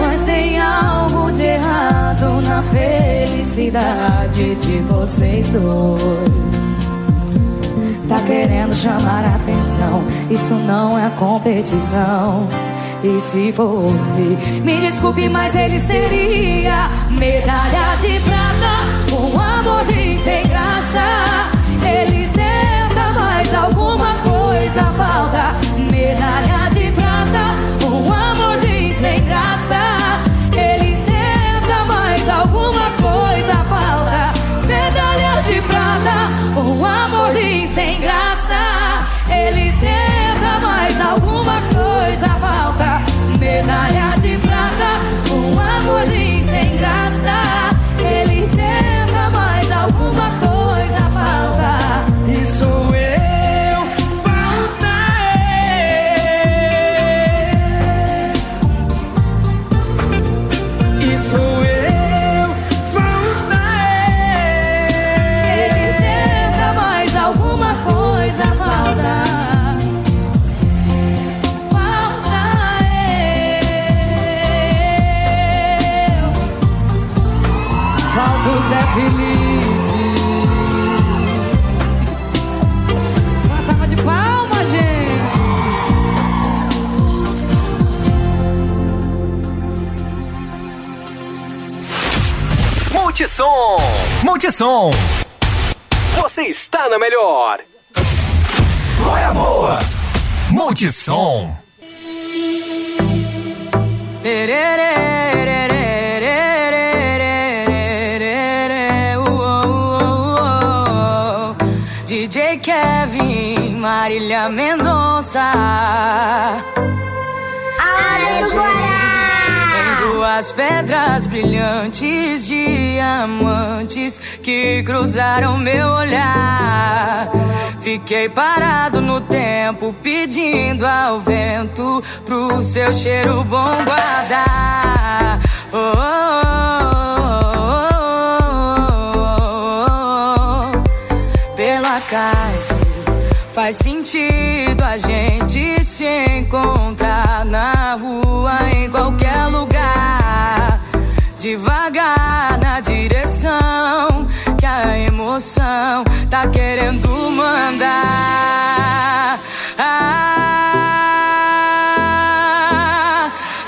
Mas tem algo de errado na felicidade de vocês dois. Querendo chamar atenção, isso não é competição. E se fosse, me desculpe, mas ele seria medalha de prata, um amorzinho sem graça. Ele tenta, mas alguma coisa Multissom. Multissom. Você está na melhor. Qual é a boa? Multissom. DJ Kevin, Marília Mendonça. Em duas pedras brilhantes, diamantes que cruzaram meu olhar. Fiquei parado no tempo, pedindo ao vento pro seu cheiro bom guardar. Oh, oh, oh, oh, oh. Pelo acaso faz sentido a gente se encontrar na rua, em qualquer lugar. Devagar na direção que a emoção tá querendo mandar. Ah,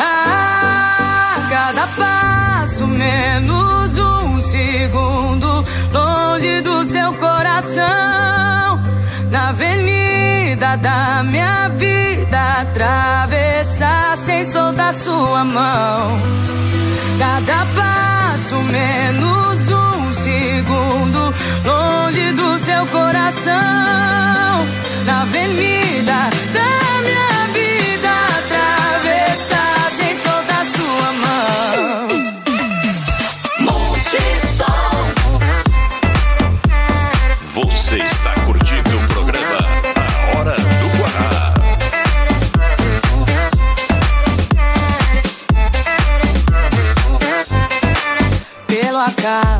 ah, cada passo menos um segundo longe do seu coração. Na avenida da minha vida, atravessar sem soltar sua mão. Cada passo menos um segundo longe do seu coração. Na avenida da minha God.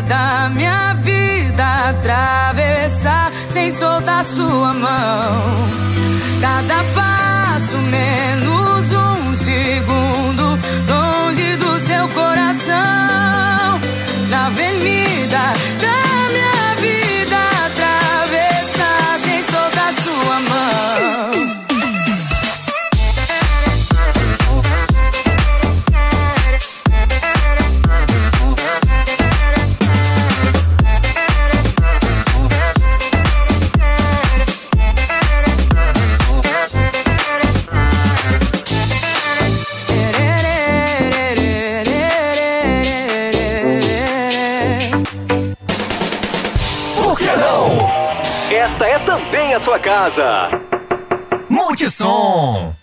Da minha vida atravessar sem soltar sua mão. Cada passo menos um segundo longe do seu coração. Na avenida da sua casa. Multissom.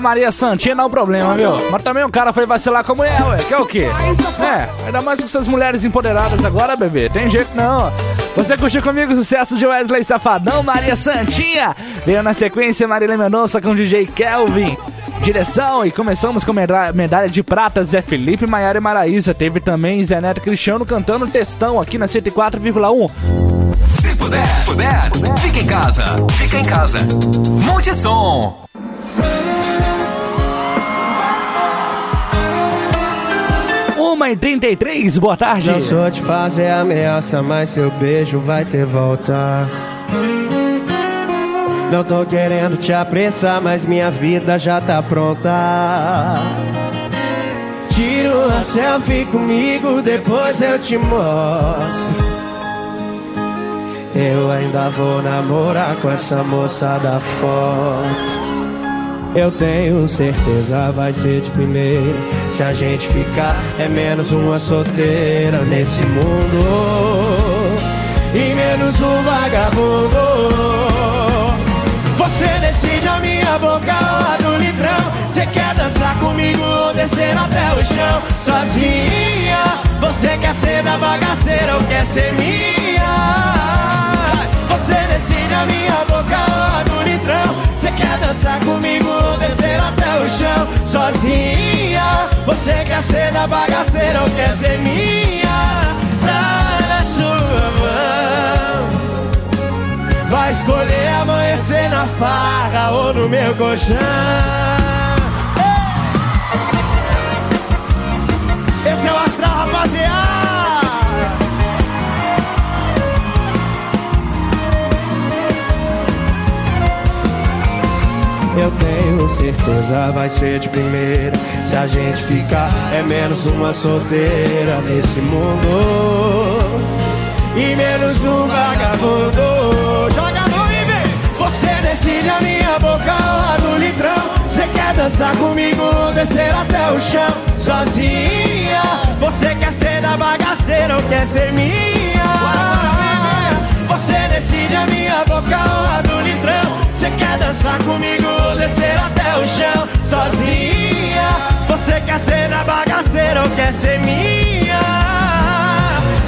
a Maria Santinha não é o problema, meu. Mas também o cara foi vacilar com a mulher, ué. Que é o quê? É, ainda mais com essas mulheres empoderadas agora, bebê. Tem jeito não. Você curtiu comigo o sucesso de Wesley Safadão, Maria Santinha. Veio na sequência Marília Mendonça com o DJ Kelvin. Direção e começamos com medalha, medalha de prata Zé Felipe, Maiara e Maraísa. Teve também Zé Neto Cristiano cantando textão aqui na 104,1. Se puder, puder, puder, fica em casa, fica em casa. Monte som. 1h33, boa tarde. Não sou te fazer ameaça, mas seu beijo vai ter volta. Não tô querendo te apressar, mas minha vida já tá pronta. Tira uma selfie comigo, depois eu te mostro. Eu ainda vou namorar com essa moça da foto. Eu tenho certeza vai ser de primeira. Se a gente ficar, é menos uma solteira nesse mundo. E menos um vagabundo. Você decide a minha boca lá do litrão. Você quer dançar comigo ou descer até o chão? Sozinha, você quer ser da bagaceira ou quer ser minha? Você decide a minha boca ou a do litrão Você quer dançar comigo ou descer até o chão. Sozinha Você quer ser da bagaceira ou quer ser minha? Tá na sua mão. Vai escolher amanhecer na farra ou no meu colchão. Esse é o astral rapaziada. Eu tenho certeza vai ser de primeira. Se a gente ficar, é menos uma solteira nesse mundo. E menos um vagabundo. Joga no e vem. Você decide a minha boca lá do litrão. Você quer dançar comigo, descer até o chão. Sozinha. Você quer ser da bagaceira ou quer ser minha? Você decide a minha boca lá do litrão. Você quer dançar comigo, descer até o chão sozinha? Você quer ser na bagaceira ou quer ser minha?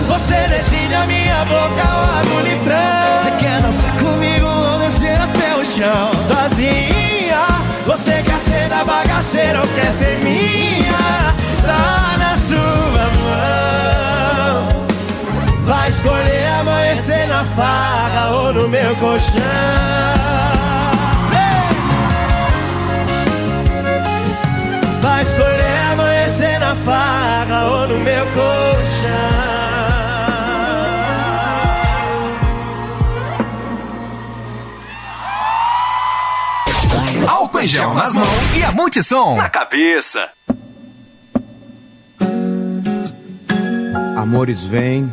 Você decide a minha boca ou a do litrão. Você quer dançar comigo ou descer até o chão sozinha? Você quer ser da bagaceira ou quer ser minha? Tá na sua mão. Vai escolher amanhecer na farra ou no meu colchão. Vai escolher amanhecer na farra ou no meu colchão. Álcool em gel nas mãos e a multissom na cabeça. Amores vêm,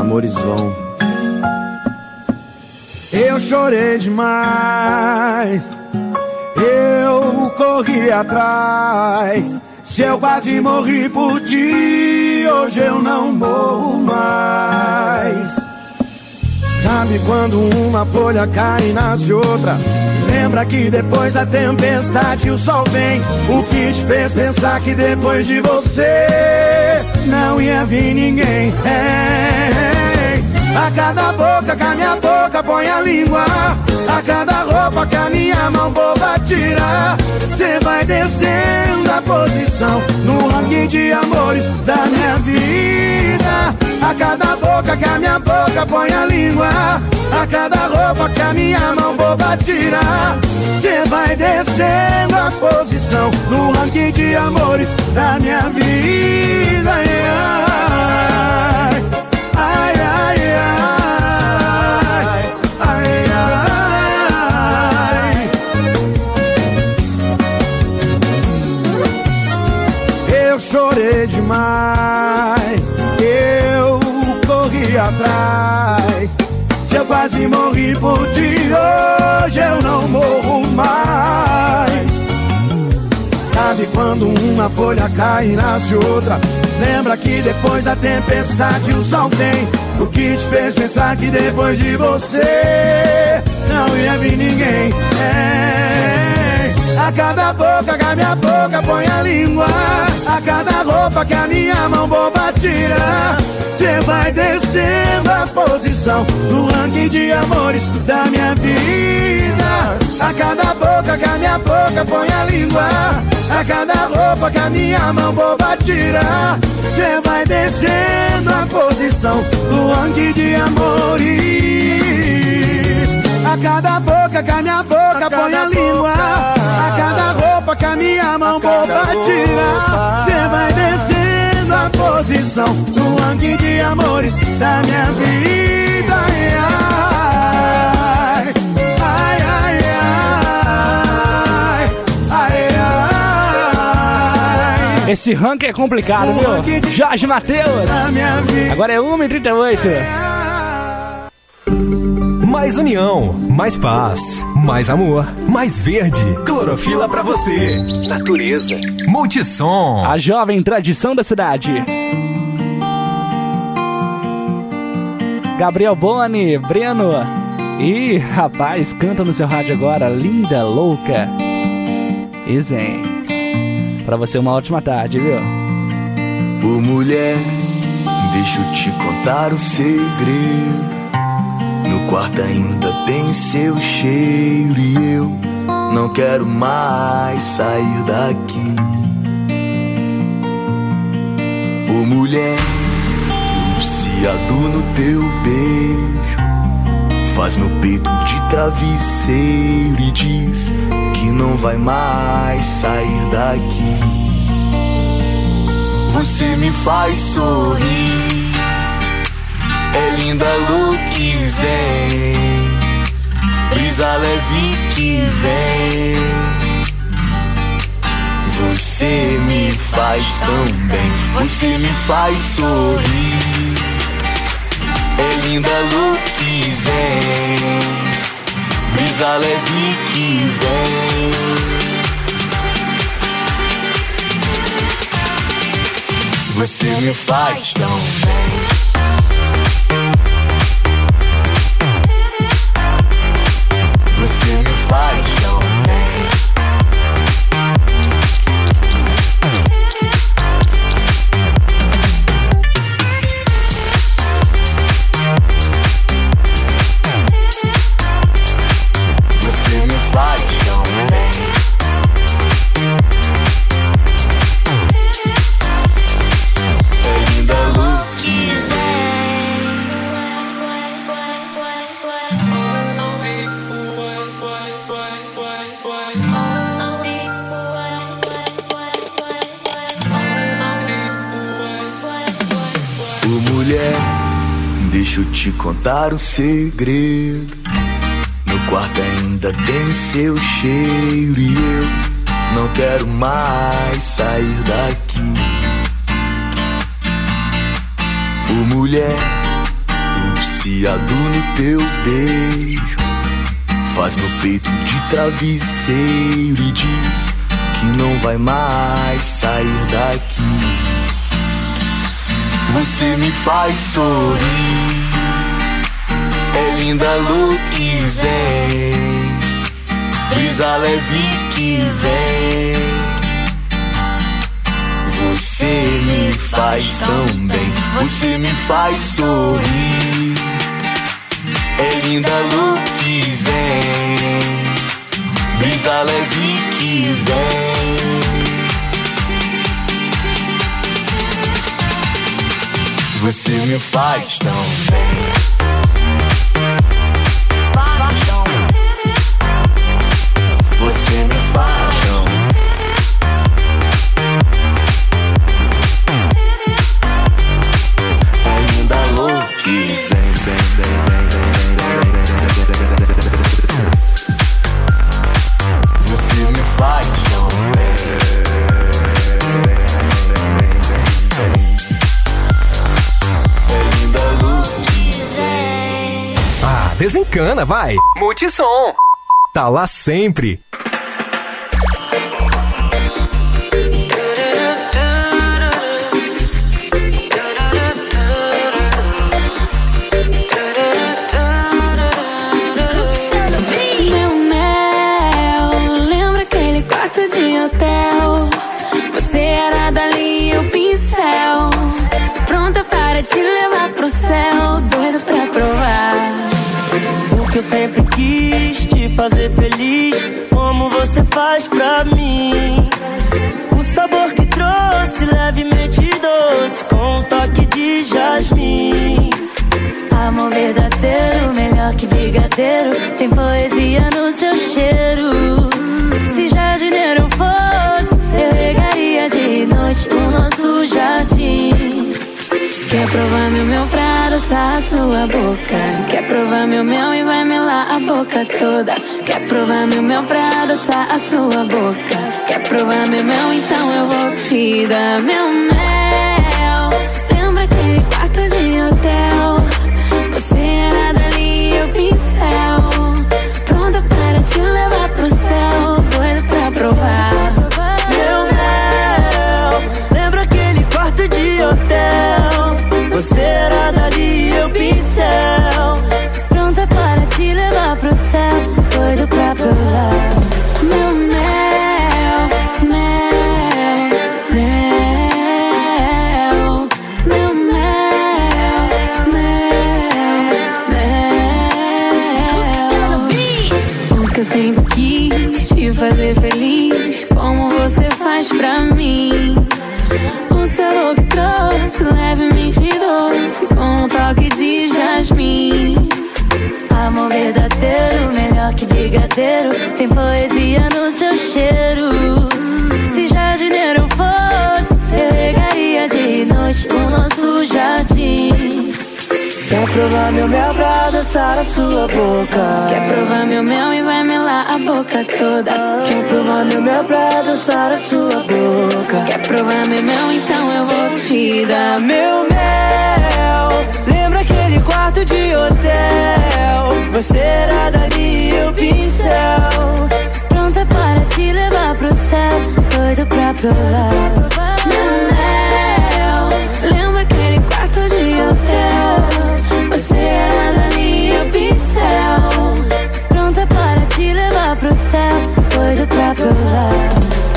amores vão. Eu chorei demais, eu corri atrás. Se eu quase morri por ti, hoje eu não morro mais. Sabe quando uma folha cai e nasce outra? Lembra que depois da tempestade o sol vem. O que te fez pensar que depois de você não ia vir ninguém? É, a cada boca que a minha boca põe a língua. A cada roupa que a minha mão boba tira. Cê vai descendo a posição no ranking de amores da minha vida. A cada boca que a minha boca põe a língua. A cada roupa que a minha mão boba tira. Cê vai descendo a posição no ranking de amores da minha vida. Ai, chorei demais, eu corri atrás. Se eu quase morri por ti, hoje eu não morro mais. Sabe quando uma folha cai e nasce outra? Lembra que depois da tempestade o sol vem. O que te fez pensar que depois de você não ia vir ninguém? É, a cada boca que a minha boca põe a língua. A cada roupa que a minha mão boba tira. Cê vai descendo a posição no ranking de amores da minha vida. A cada boca que a minha boca põe a língua. A cada roupa que a minha mão boba tira. Cê vai descendo a posição no ranking de amores. A cada boca que a minha boca põe a língua. A cada roupa que a minha mão boba tira. Cê vai descendo a posição no ranking de amores da minha vida. Ai, ai, ai, ai, ai, ai. Esse ranking é complicado, viu? Jorge Matheus. Agora é 1h38. Mais união, mais paz, mais amor, mais verde. Clorofila pra você. Natureza. Multissom. A jovem tradição da cidade. Gabriel Boni, Breno. Ih, rapaz, canta no seu rádio agora. Linda, louca. E zen. Pra você uma ótima tarde, viu? Ô mulher, deixa eu te contar um segredo. Quarto ainda tem seu cheiro e eu não quero mais sair daqui. Ô mulher, viciado no teu beijo, Faz meu peito de travesseiro e diz que não vai mais sair daqui. Você me faz sorrir, é linda luz zen, brisa leve que vem. Você me faz tão bem, você me faz sorrir. É linda luz zen, brisa leve que vem. Você me faz tão bem. Te contar um segredo. Meu quarto ainda tem seu cheiro e eu não quero mais sair daqui. Ô mulher, viciado no teu beijo, faz meu peito de travesseiro e diz que não vai mais sair daqui. Você me faz sorrir. É linda luz zen, brisa leve que vem. Você me faz tão bem, você me faz sorrir. É linda luz zen, brisa leve que vem. Você me faz tão bem. Desencana, vai. Multissom. Tá lá sempre. Brigadeiro, tem poesia no seu cheiro. Se jardineiro fosse, eu regaria de noite o nosso jardim. Quer provar meu mel pra adoçar a sua boca? Quer provar meu mel e vai melar a boca toda? Quer provar meu mel pra adoçar a sua boca? Quer provar meu mel? Então eu vou te dar meu mel. Adoçar a sua boca? Quer provar meu mel e vai melar a boca toda? Quer provar meu mel pra adoçar a sua boca? Quer provar meu mel? Então eu vou te dar meu mel. Lembra aquele quarto de hotel? Você era dali e o pincel. Pronta para te levar pro céu, doido pra provar meu mel. Lembra aquele quarto de hotel? Você era te levar pro céu, doido pra provar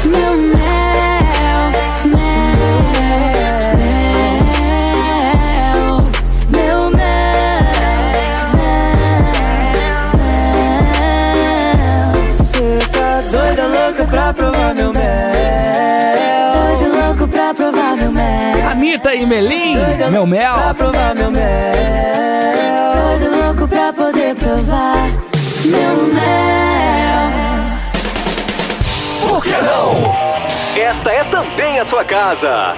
meu mel, mel, mel, meu mel, mel. Você tá doida, louca pra provar meu mel. Doido louco pra provar meu mel. Anitta e Melim, meu mel. Pra provar meu mel. Doido louco pra poder provar meu mel. Por que não? Esta é também a sua casa.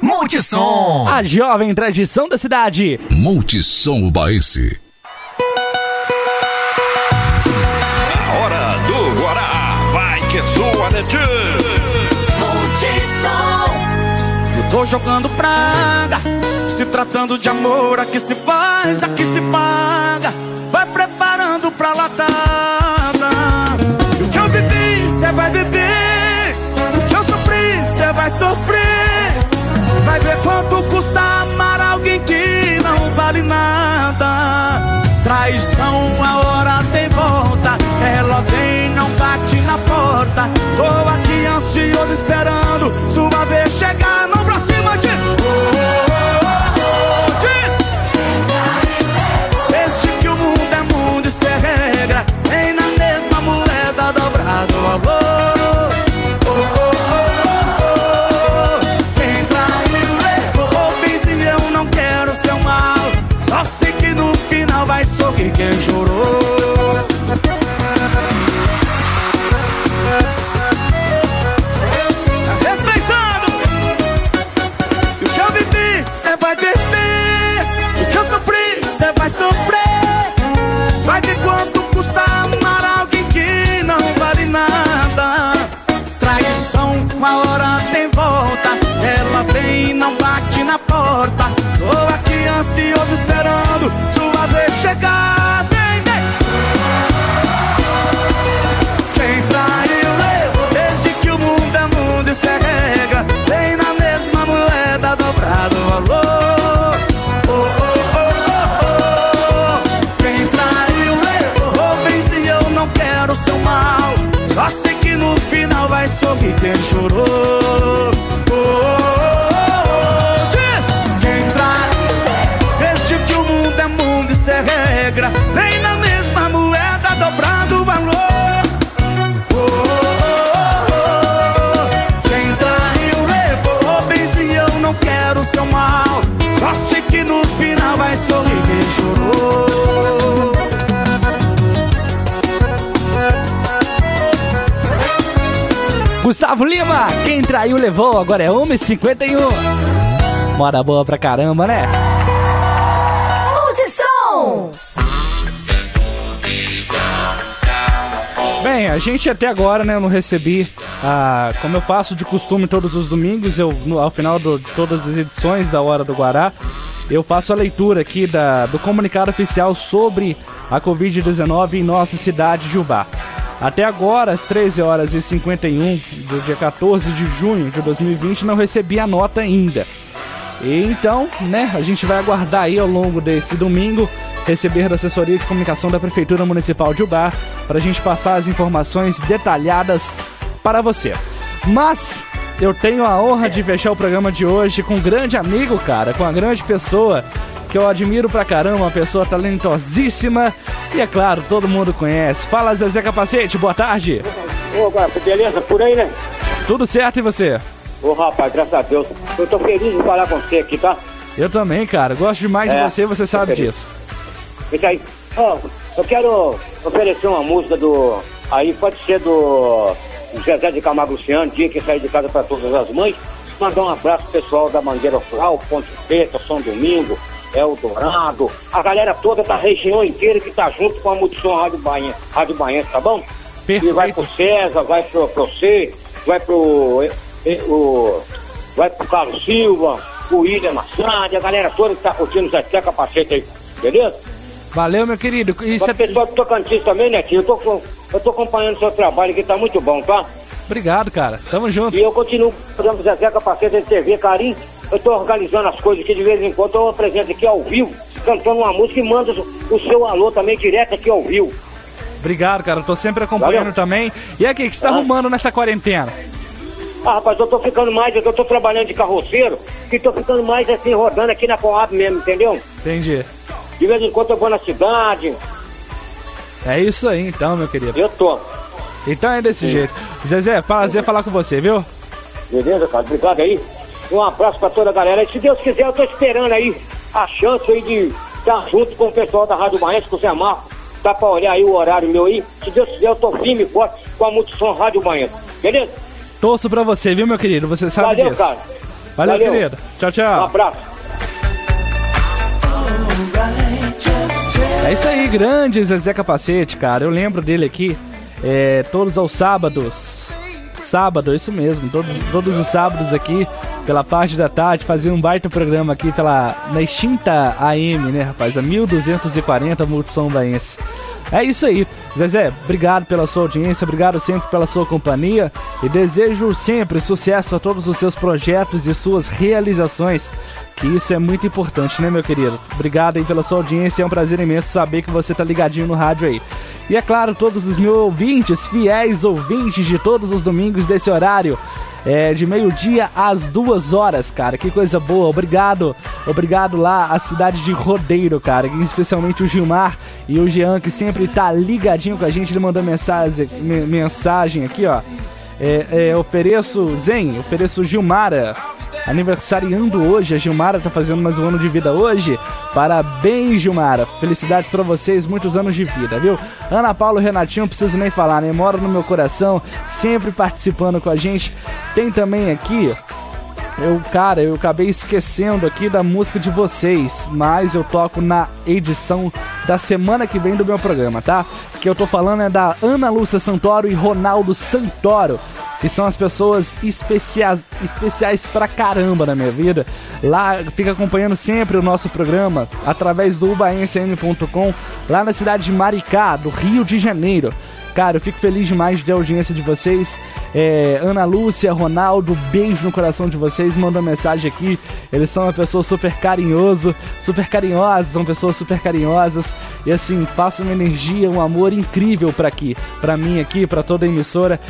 Multissom. A jovem tradição da cidade. Multissom Ubaense. Hora do Guará. Vai que é sua, Netinho. Eu tô jogando praga. Se tratando de amor, aqui se faz, aqui se paga. E o que eu bebi, cê vai beber. O que eu sofri, cê vai sofrer. Vai ver quanto custa amar alguém que não vale nada. Traição, a hora tem volta. Ela vem, não bate na porta. Tô aqui ansioso esperando sua vez chegar. Quem chorou. Tá respeitando. O que eu vivi, cê vai beber O que eu sofri, cê vai sofrer. Vai ver quanto Gustavo Lima, quem traiu levou, agora é 1h51. Mora boa pra caramba, né? Multissom! Bem, a gente até agora, né, eu não recebi, ah, como eu faço de costume todos os domingos, eu no- ao final do- de todas as edições da Hora do Guará, eu faço a leitura aqui da, do comunicado oficial sobre a Covid-19 em nossa cidade de Ubá. Até agora, às 13 horas e 51 do dia 14 de junho de 2020, não recebi a nota ainda. E então, né, a gente vai aguardar aí ao longo desse domingo receber da assessoria de comunicação da Prefeitura Municipal de Ubar para a gente passar as informações detalhadas para você. Mas eu tenho a honra de fechar o programa de hoje com um grande amigo, cara, com uma grande pessoa que eu admiro pra caramba, uma pessoa talentosíssima e é claro, todo mundo conhece. Fala Zezé Capacete, boa tarde. Ô, Gato, beleza? Por aí, né? Tudo certo e você? Ô, rapaz, graças a Deus. Eu tô feliz de falar com você aqui, tá? Eu também, cara. Gosto demais É, de você, você sabe feliz. disso. Vem aí. Ó, eu quero oferecer uma música do. Aí pode ser do Zezé de Camargo Luciano, dia que sair de casa para todas as mães. Mandar um abraço pro pessoal da Mangueira Rural, Ponte Preta, São Domingo, Eldorado, a galera toda da região inteira que tá junto com a Multissom Rádio Bahia, Rádio Bahia, tá bom? Perfeito. E vai pro César, vai pro, pro você, vai pro. eh, eh, o, vai pro Carlos Silva, o William Massad, a galera toda que tá curtindo o Zé Capacete aí, beleza? Valeu, meu querido. E Para o pessoal do Tocantins também, Netinho, eu tô, eu tô acompanhando o seu trabalho que tá muito bom, tá? Obrigado, cara. Tamo junto. E eu continuo fazendo Zezé Capacete de TV, carinho. Eu tô organizando as coisas que de vez em quando eu apresento aqui ao vivo, cantando uma música e mando o seu alô também direto aqui ao vivo. Obrigado, cara. Eu tô sempre acompanhando Valeu. também. E aqui, o que você tá Ah. arrumando nessa quarentena? Ah, rapaz, eu tô ficando mais, eu tô trabalhando de carroceiro e tô ficando mais assim, rodando aqui na Coab mesmo, entendeu? Entendi. De vez em quando eu vou na cidade, É isso aí, então, meu querido. eu tô. Então é desse Sim. jeito. Zezé, prazer falar com você, viu? Beleza, cara? Obrigado aí. Um abraço pra toda a galera. E se Deus quiser, eu tô esperando aí a chance aí de estar junto com o pessoal da Rádio Maense, com o Zé Marco. Dá pra olhar aí o horário meu aí. Se Deus quiser, eu tô firme e forte com a Multissom Rádio Maense. Beleza? Torço pra você, viu, meu querido? Você sabe Valeu, disso. cara. Valeu, Valeu. querido. Tchau, Um tchau. abraço. É isso aí, grande Zezé Capacete, cara. Eu lembro dele aqui é, todos aos sábados. Sábado, isso mesmo. Todos, todos os sábados aqui, pela parte da tarde, fazia um baita programa aqui pela, na extinta AM, né, rapaz? A 1240 Multissom Baense. É isso aí. Zezé, obrigado pela sua audiência, obrigado sempre pela sua companhia e desejo sempre sucesso a todos os seus projetos e suas realizações, que isso é muito importante, né, meu querido? Obrigado aí pela sua audiência, é um prazer imenso saber que você tá ligadinho no rádio aí. E é claro, todos os meus ouvintes, fiéis ouvintes de todos os domingos desse horário, é, de meio-dia às duas horas, cara. Que coisa boa. Obrigado. Obrigado lá à cidade de Rodeiro, cara. Especialmente o Gilmar e o Jean, que sempre tá ligadinho com a gente. Ele mandou mensagem, me- mensagem aqui, ó. É, é, ofereço, Zen, ofereço Gilmara. Aniversariando hoje, a Gilmara tá fazendo mais um ano de vida hoje. Parabéns, Gilmara. Felicidades pra vocês, muitos anos de vida, viu? Ana Paula Renatinho, não preciso nem falar, né? Mora no meu coração, sempre participando com a gente. Tem também aqui, eu, cara, eu acabei esquecendo aqui da música de vocês, mas eu toco na edição da semana que vem do meu programa, tá? Que eu tô falando é da Ana Lúcia Santoro e Ronaldo Santoro, que são as pessoas especiais, especiais pra caramba na minha vida. Lá fica acompanhando sempre o nosso programa através do ubaensm.com, lá na cidade de Maricá, do Rio de Janeiro. Cara, eu fico feliz demais de audiência de vocês. É, Ana Lúcia, Ronaldo, beijo no coração de vocês. Manda mensagem aqui. Eles são uma pessoa super carinhoso, super carinhosas, são pessoas super carinhosas. E assim, passam uma energia, um amor incrível pra aqui, pra mim aqui, pra toda a emissora.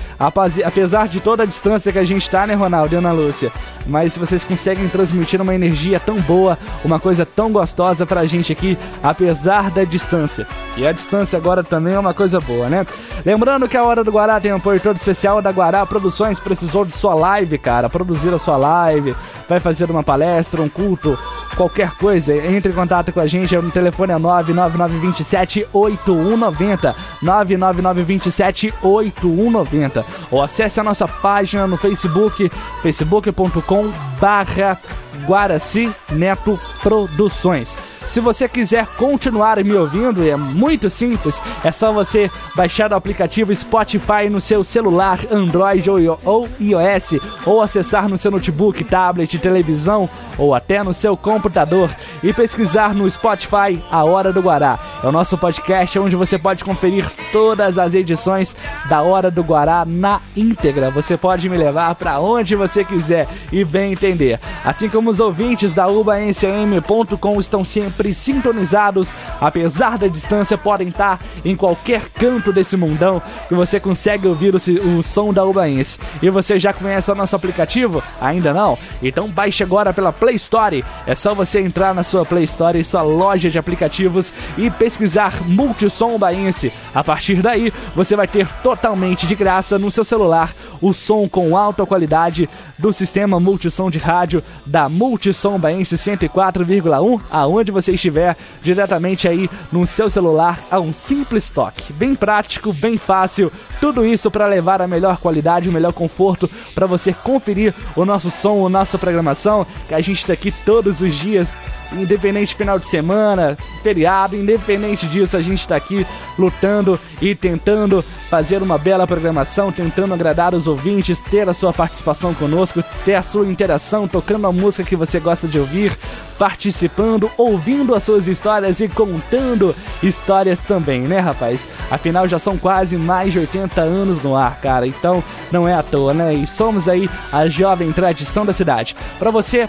Apesar de toda a distância que a gente tá, né, Ronaldo e Ana Lúcia? Mas vocês conseguem transmitir uma energia tão boa, uma coisa tão gostosa pra gente aqui, apesar da distância. E a distância agora também é uma coisa boa, né? Lembrando que a Hora do Guará tem um apoio todo especial da Guará Produções. Precisou de sua live, cara. Produzir a sua live, vai fazer uma palestra, um culto, qualquer coisa. Entre em contato com a gente. O telefone é 99927 8190. 99927 8190. Ou acesse a nossa página no Facebook, facebook.com barra Guaraci Neto Produções. Se você quiser continuar me ouvindo, é muito simples, é só você baixar o aplicativo Spotify no seu celular Android ou io- ou iOS, ou acessar no seu notebook, tablet, televisão ou até no seu computador e pesquisar no Spotify A Hora do Guará. É o nosso podcast onde você pode conferir todas as edições da Hora do Guará na íntegra. Você pode me levar para onde você quiser e bem entender. Assim como os ouvintes da UbaNCM.com estão sempre sintonizados, apesar da distância, podem estar em qualquer canto desse mundão que você consegue ouvir o, o som da Ubaense. E você já conhece o nosso aplicativo? Ainda não? Então baixe agora pela Play Store. É só você entrar na sua Play Store, sua loja de aplicativos e pesquisar Multissom Ubaense. A partir daí, você vai ter totalmente de graça no seu celular o som com alta qualidade do sistema Multissom de rádio da Multissom Baense 104,1, aonde você estiver, diretamente aí no seu celular a um simples toque. Bem prático, bem fácil, tudo isso para levar a melhor qualidade, o melhor conforto para você conferir o nosso som, a nossa programação, que a gente está aqui todos os dias independente final de semana, feriado, independente disso, a gente está aqui lutando e tentando fazer uma bela programação, tentando agradar os ouvintes, ter a sua participação conosco, ter a sua interação, tocando a música que você gosta de ouvir, participando, ouvindo as suas histórias e contando histórias também, né, rapaz? Afinal, já são quase mais de 80 anos no ar, cara, então não é à toa, né? E somos aí a jovem tradição da cidade. Para você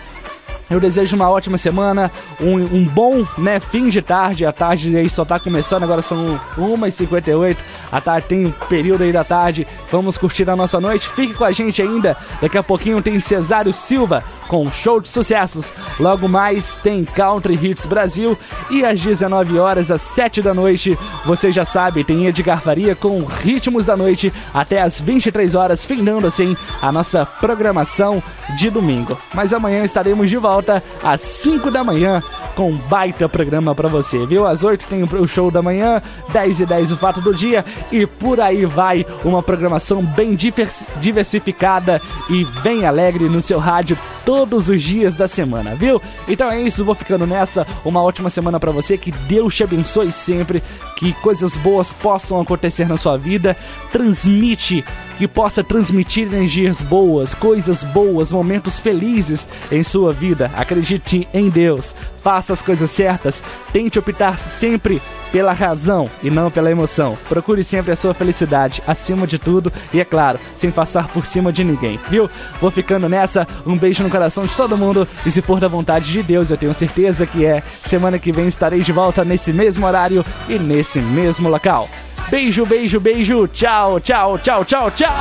eu desejo uma ótima semana, um, um, bom né, fim de tarde. A tarde aí só tá começando, agora são 1h58. A tarde tem um período aí da tarde. Vamos curtir a nossa noite. Fique com a gente ainda. Daqui a pouquinho tem Cesário Silva com show de sucessos. Logo mais tem Country Hits Brasil. E às 19 horas, às 7 da noite, você já sabe, tem Edgar Faria com Ritmos da Noite até às 23 horas, findando assim a nossa programação de domingo. Mas amanhã estaremos de volta às 5 da manhã com um baita programa para você, viu? Às 8 tem o show da manhã, 10 e 10 o fato do dia e por aí vai uma programação bem diversificada e bem alegre no seu rádio todos os dias da semana, viu? Então é isso, vou ficando nessa. Uma ótima semana para você, que Deus te abençoe sempre, que coisas boas possam acontecer na sua vida. Transmite que possa transmitir energias boas, coisas boas, momentos felizes em sua vida. Acredite em Deus, faça as coisas certas, tente optar sempre pela razão e não pela emoção. Procure sempre a sua felicidade acima de tudo e, é claro, sem passar por cima de ninguém, viu? Vou ficando nessa, um beijo no coração de todo mundo e, se for da vontade de Deus, eu tenho certeza que é. Semana que vem estarei de volta nesse mesmo horário e nesse mesmo local. Beijo, beijo, beijo. Tchau, tchau, tchau, tchau, tchau.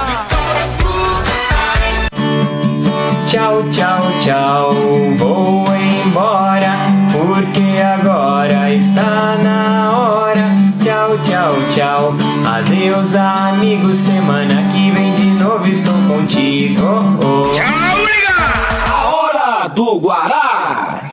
Tchau, tchau, tchau. Vou embora porque agora está na hora. Tchau, tchau, tchau. Adeus, amigo. Semana que vem de novo estou contigo. Tchau, liga! A hora do Guará.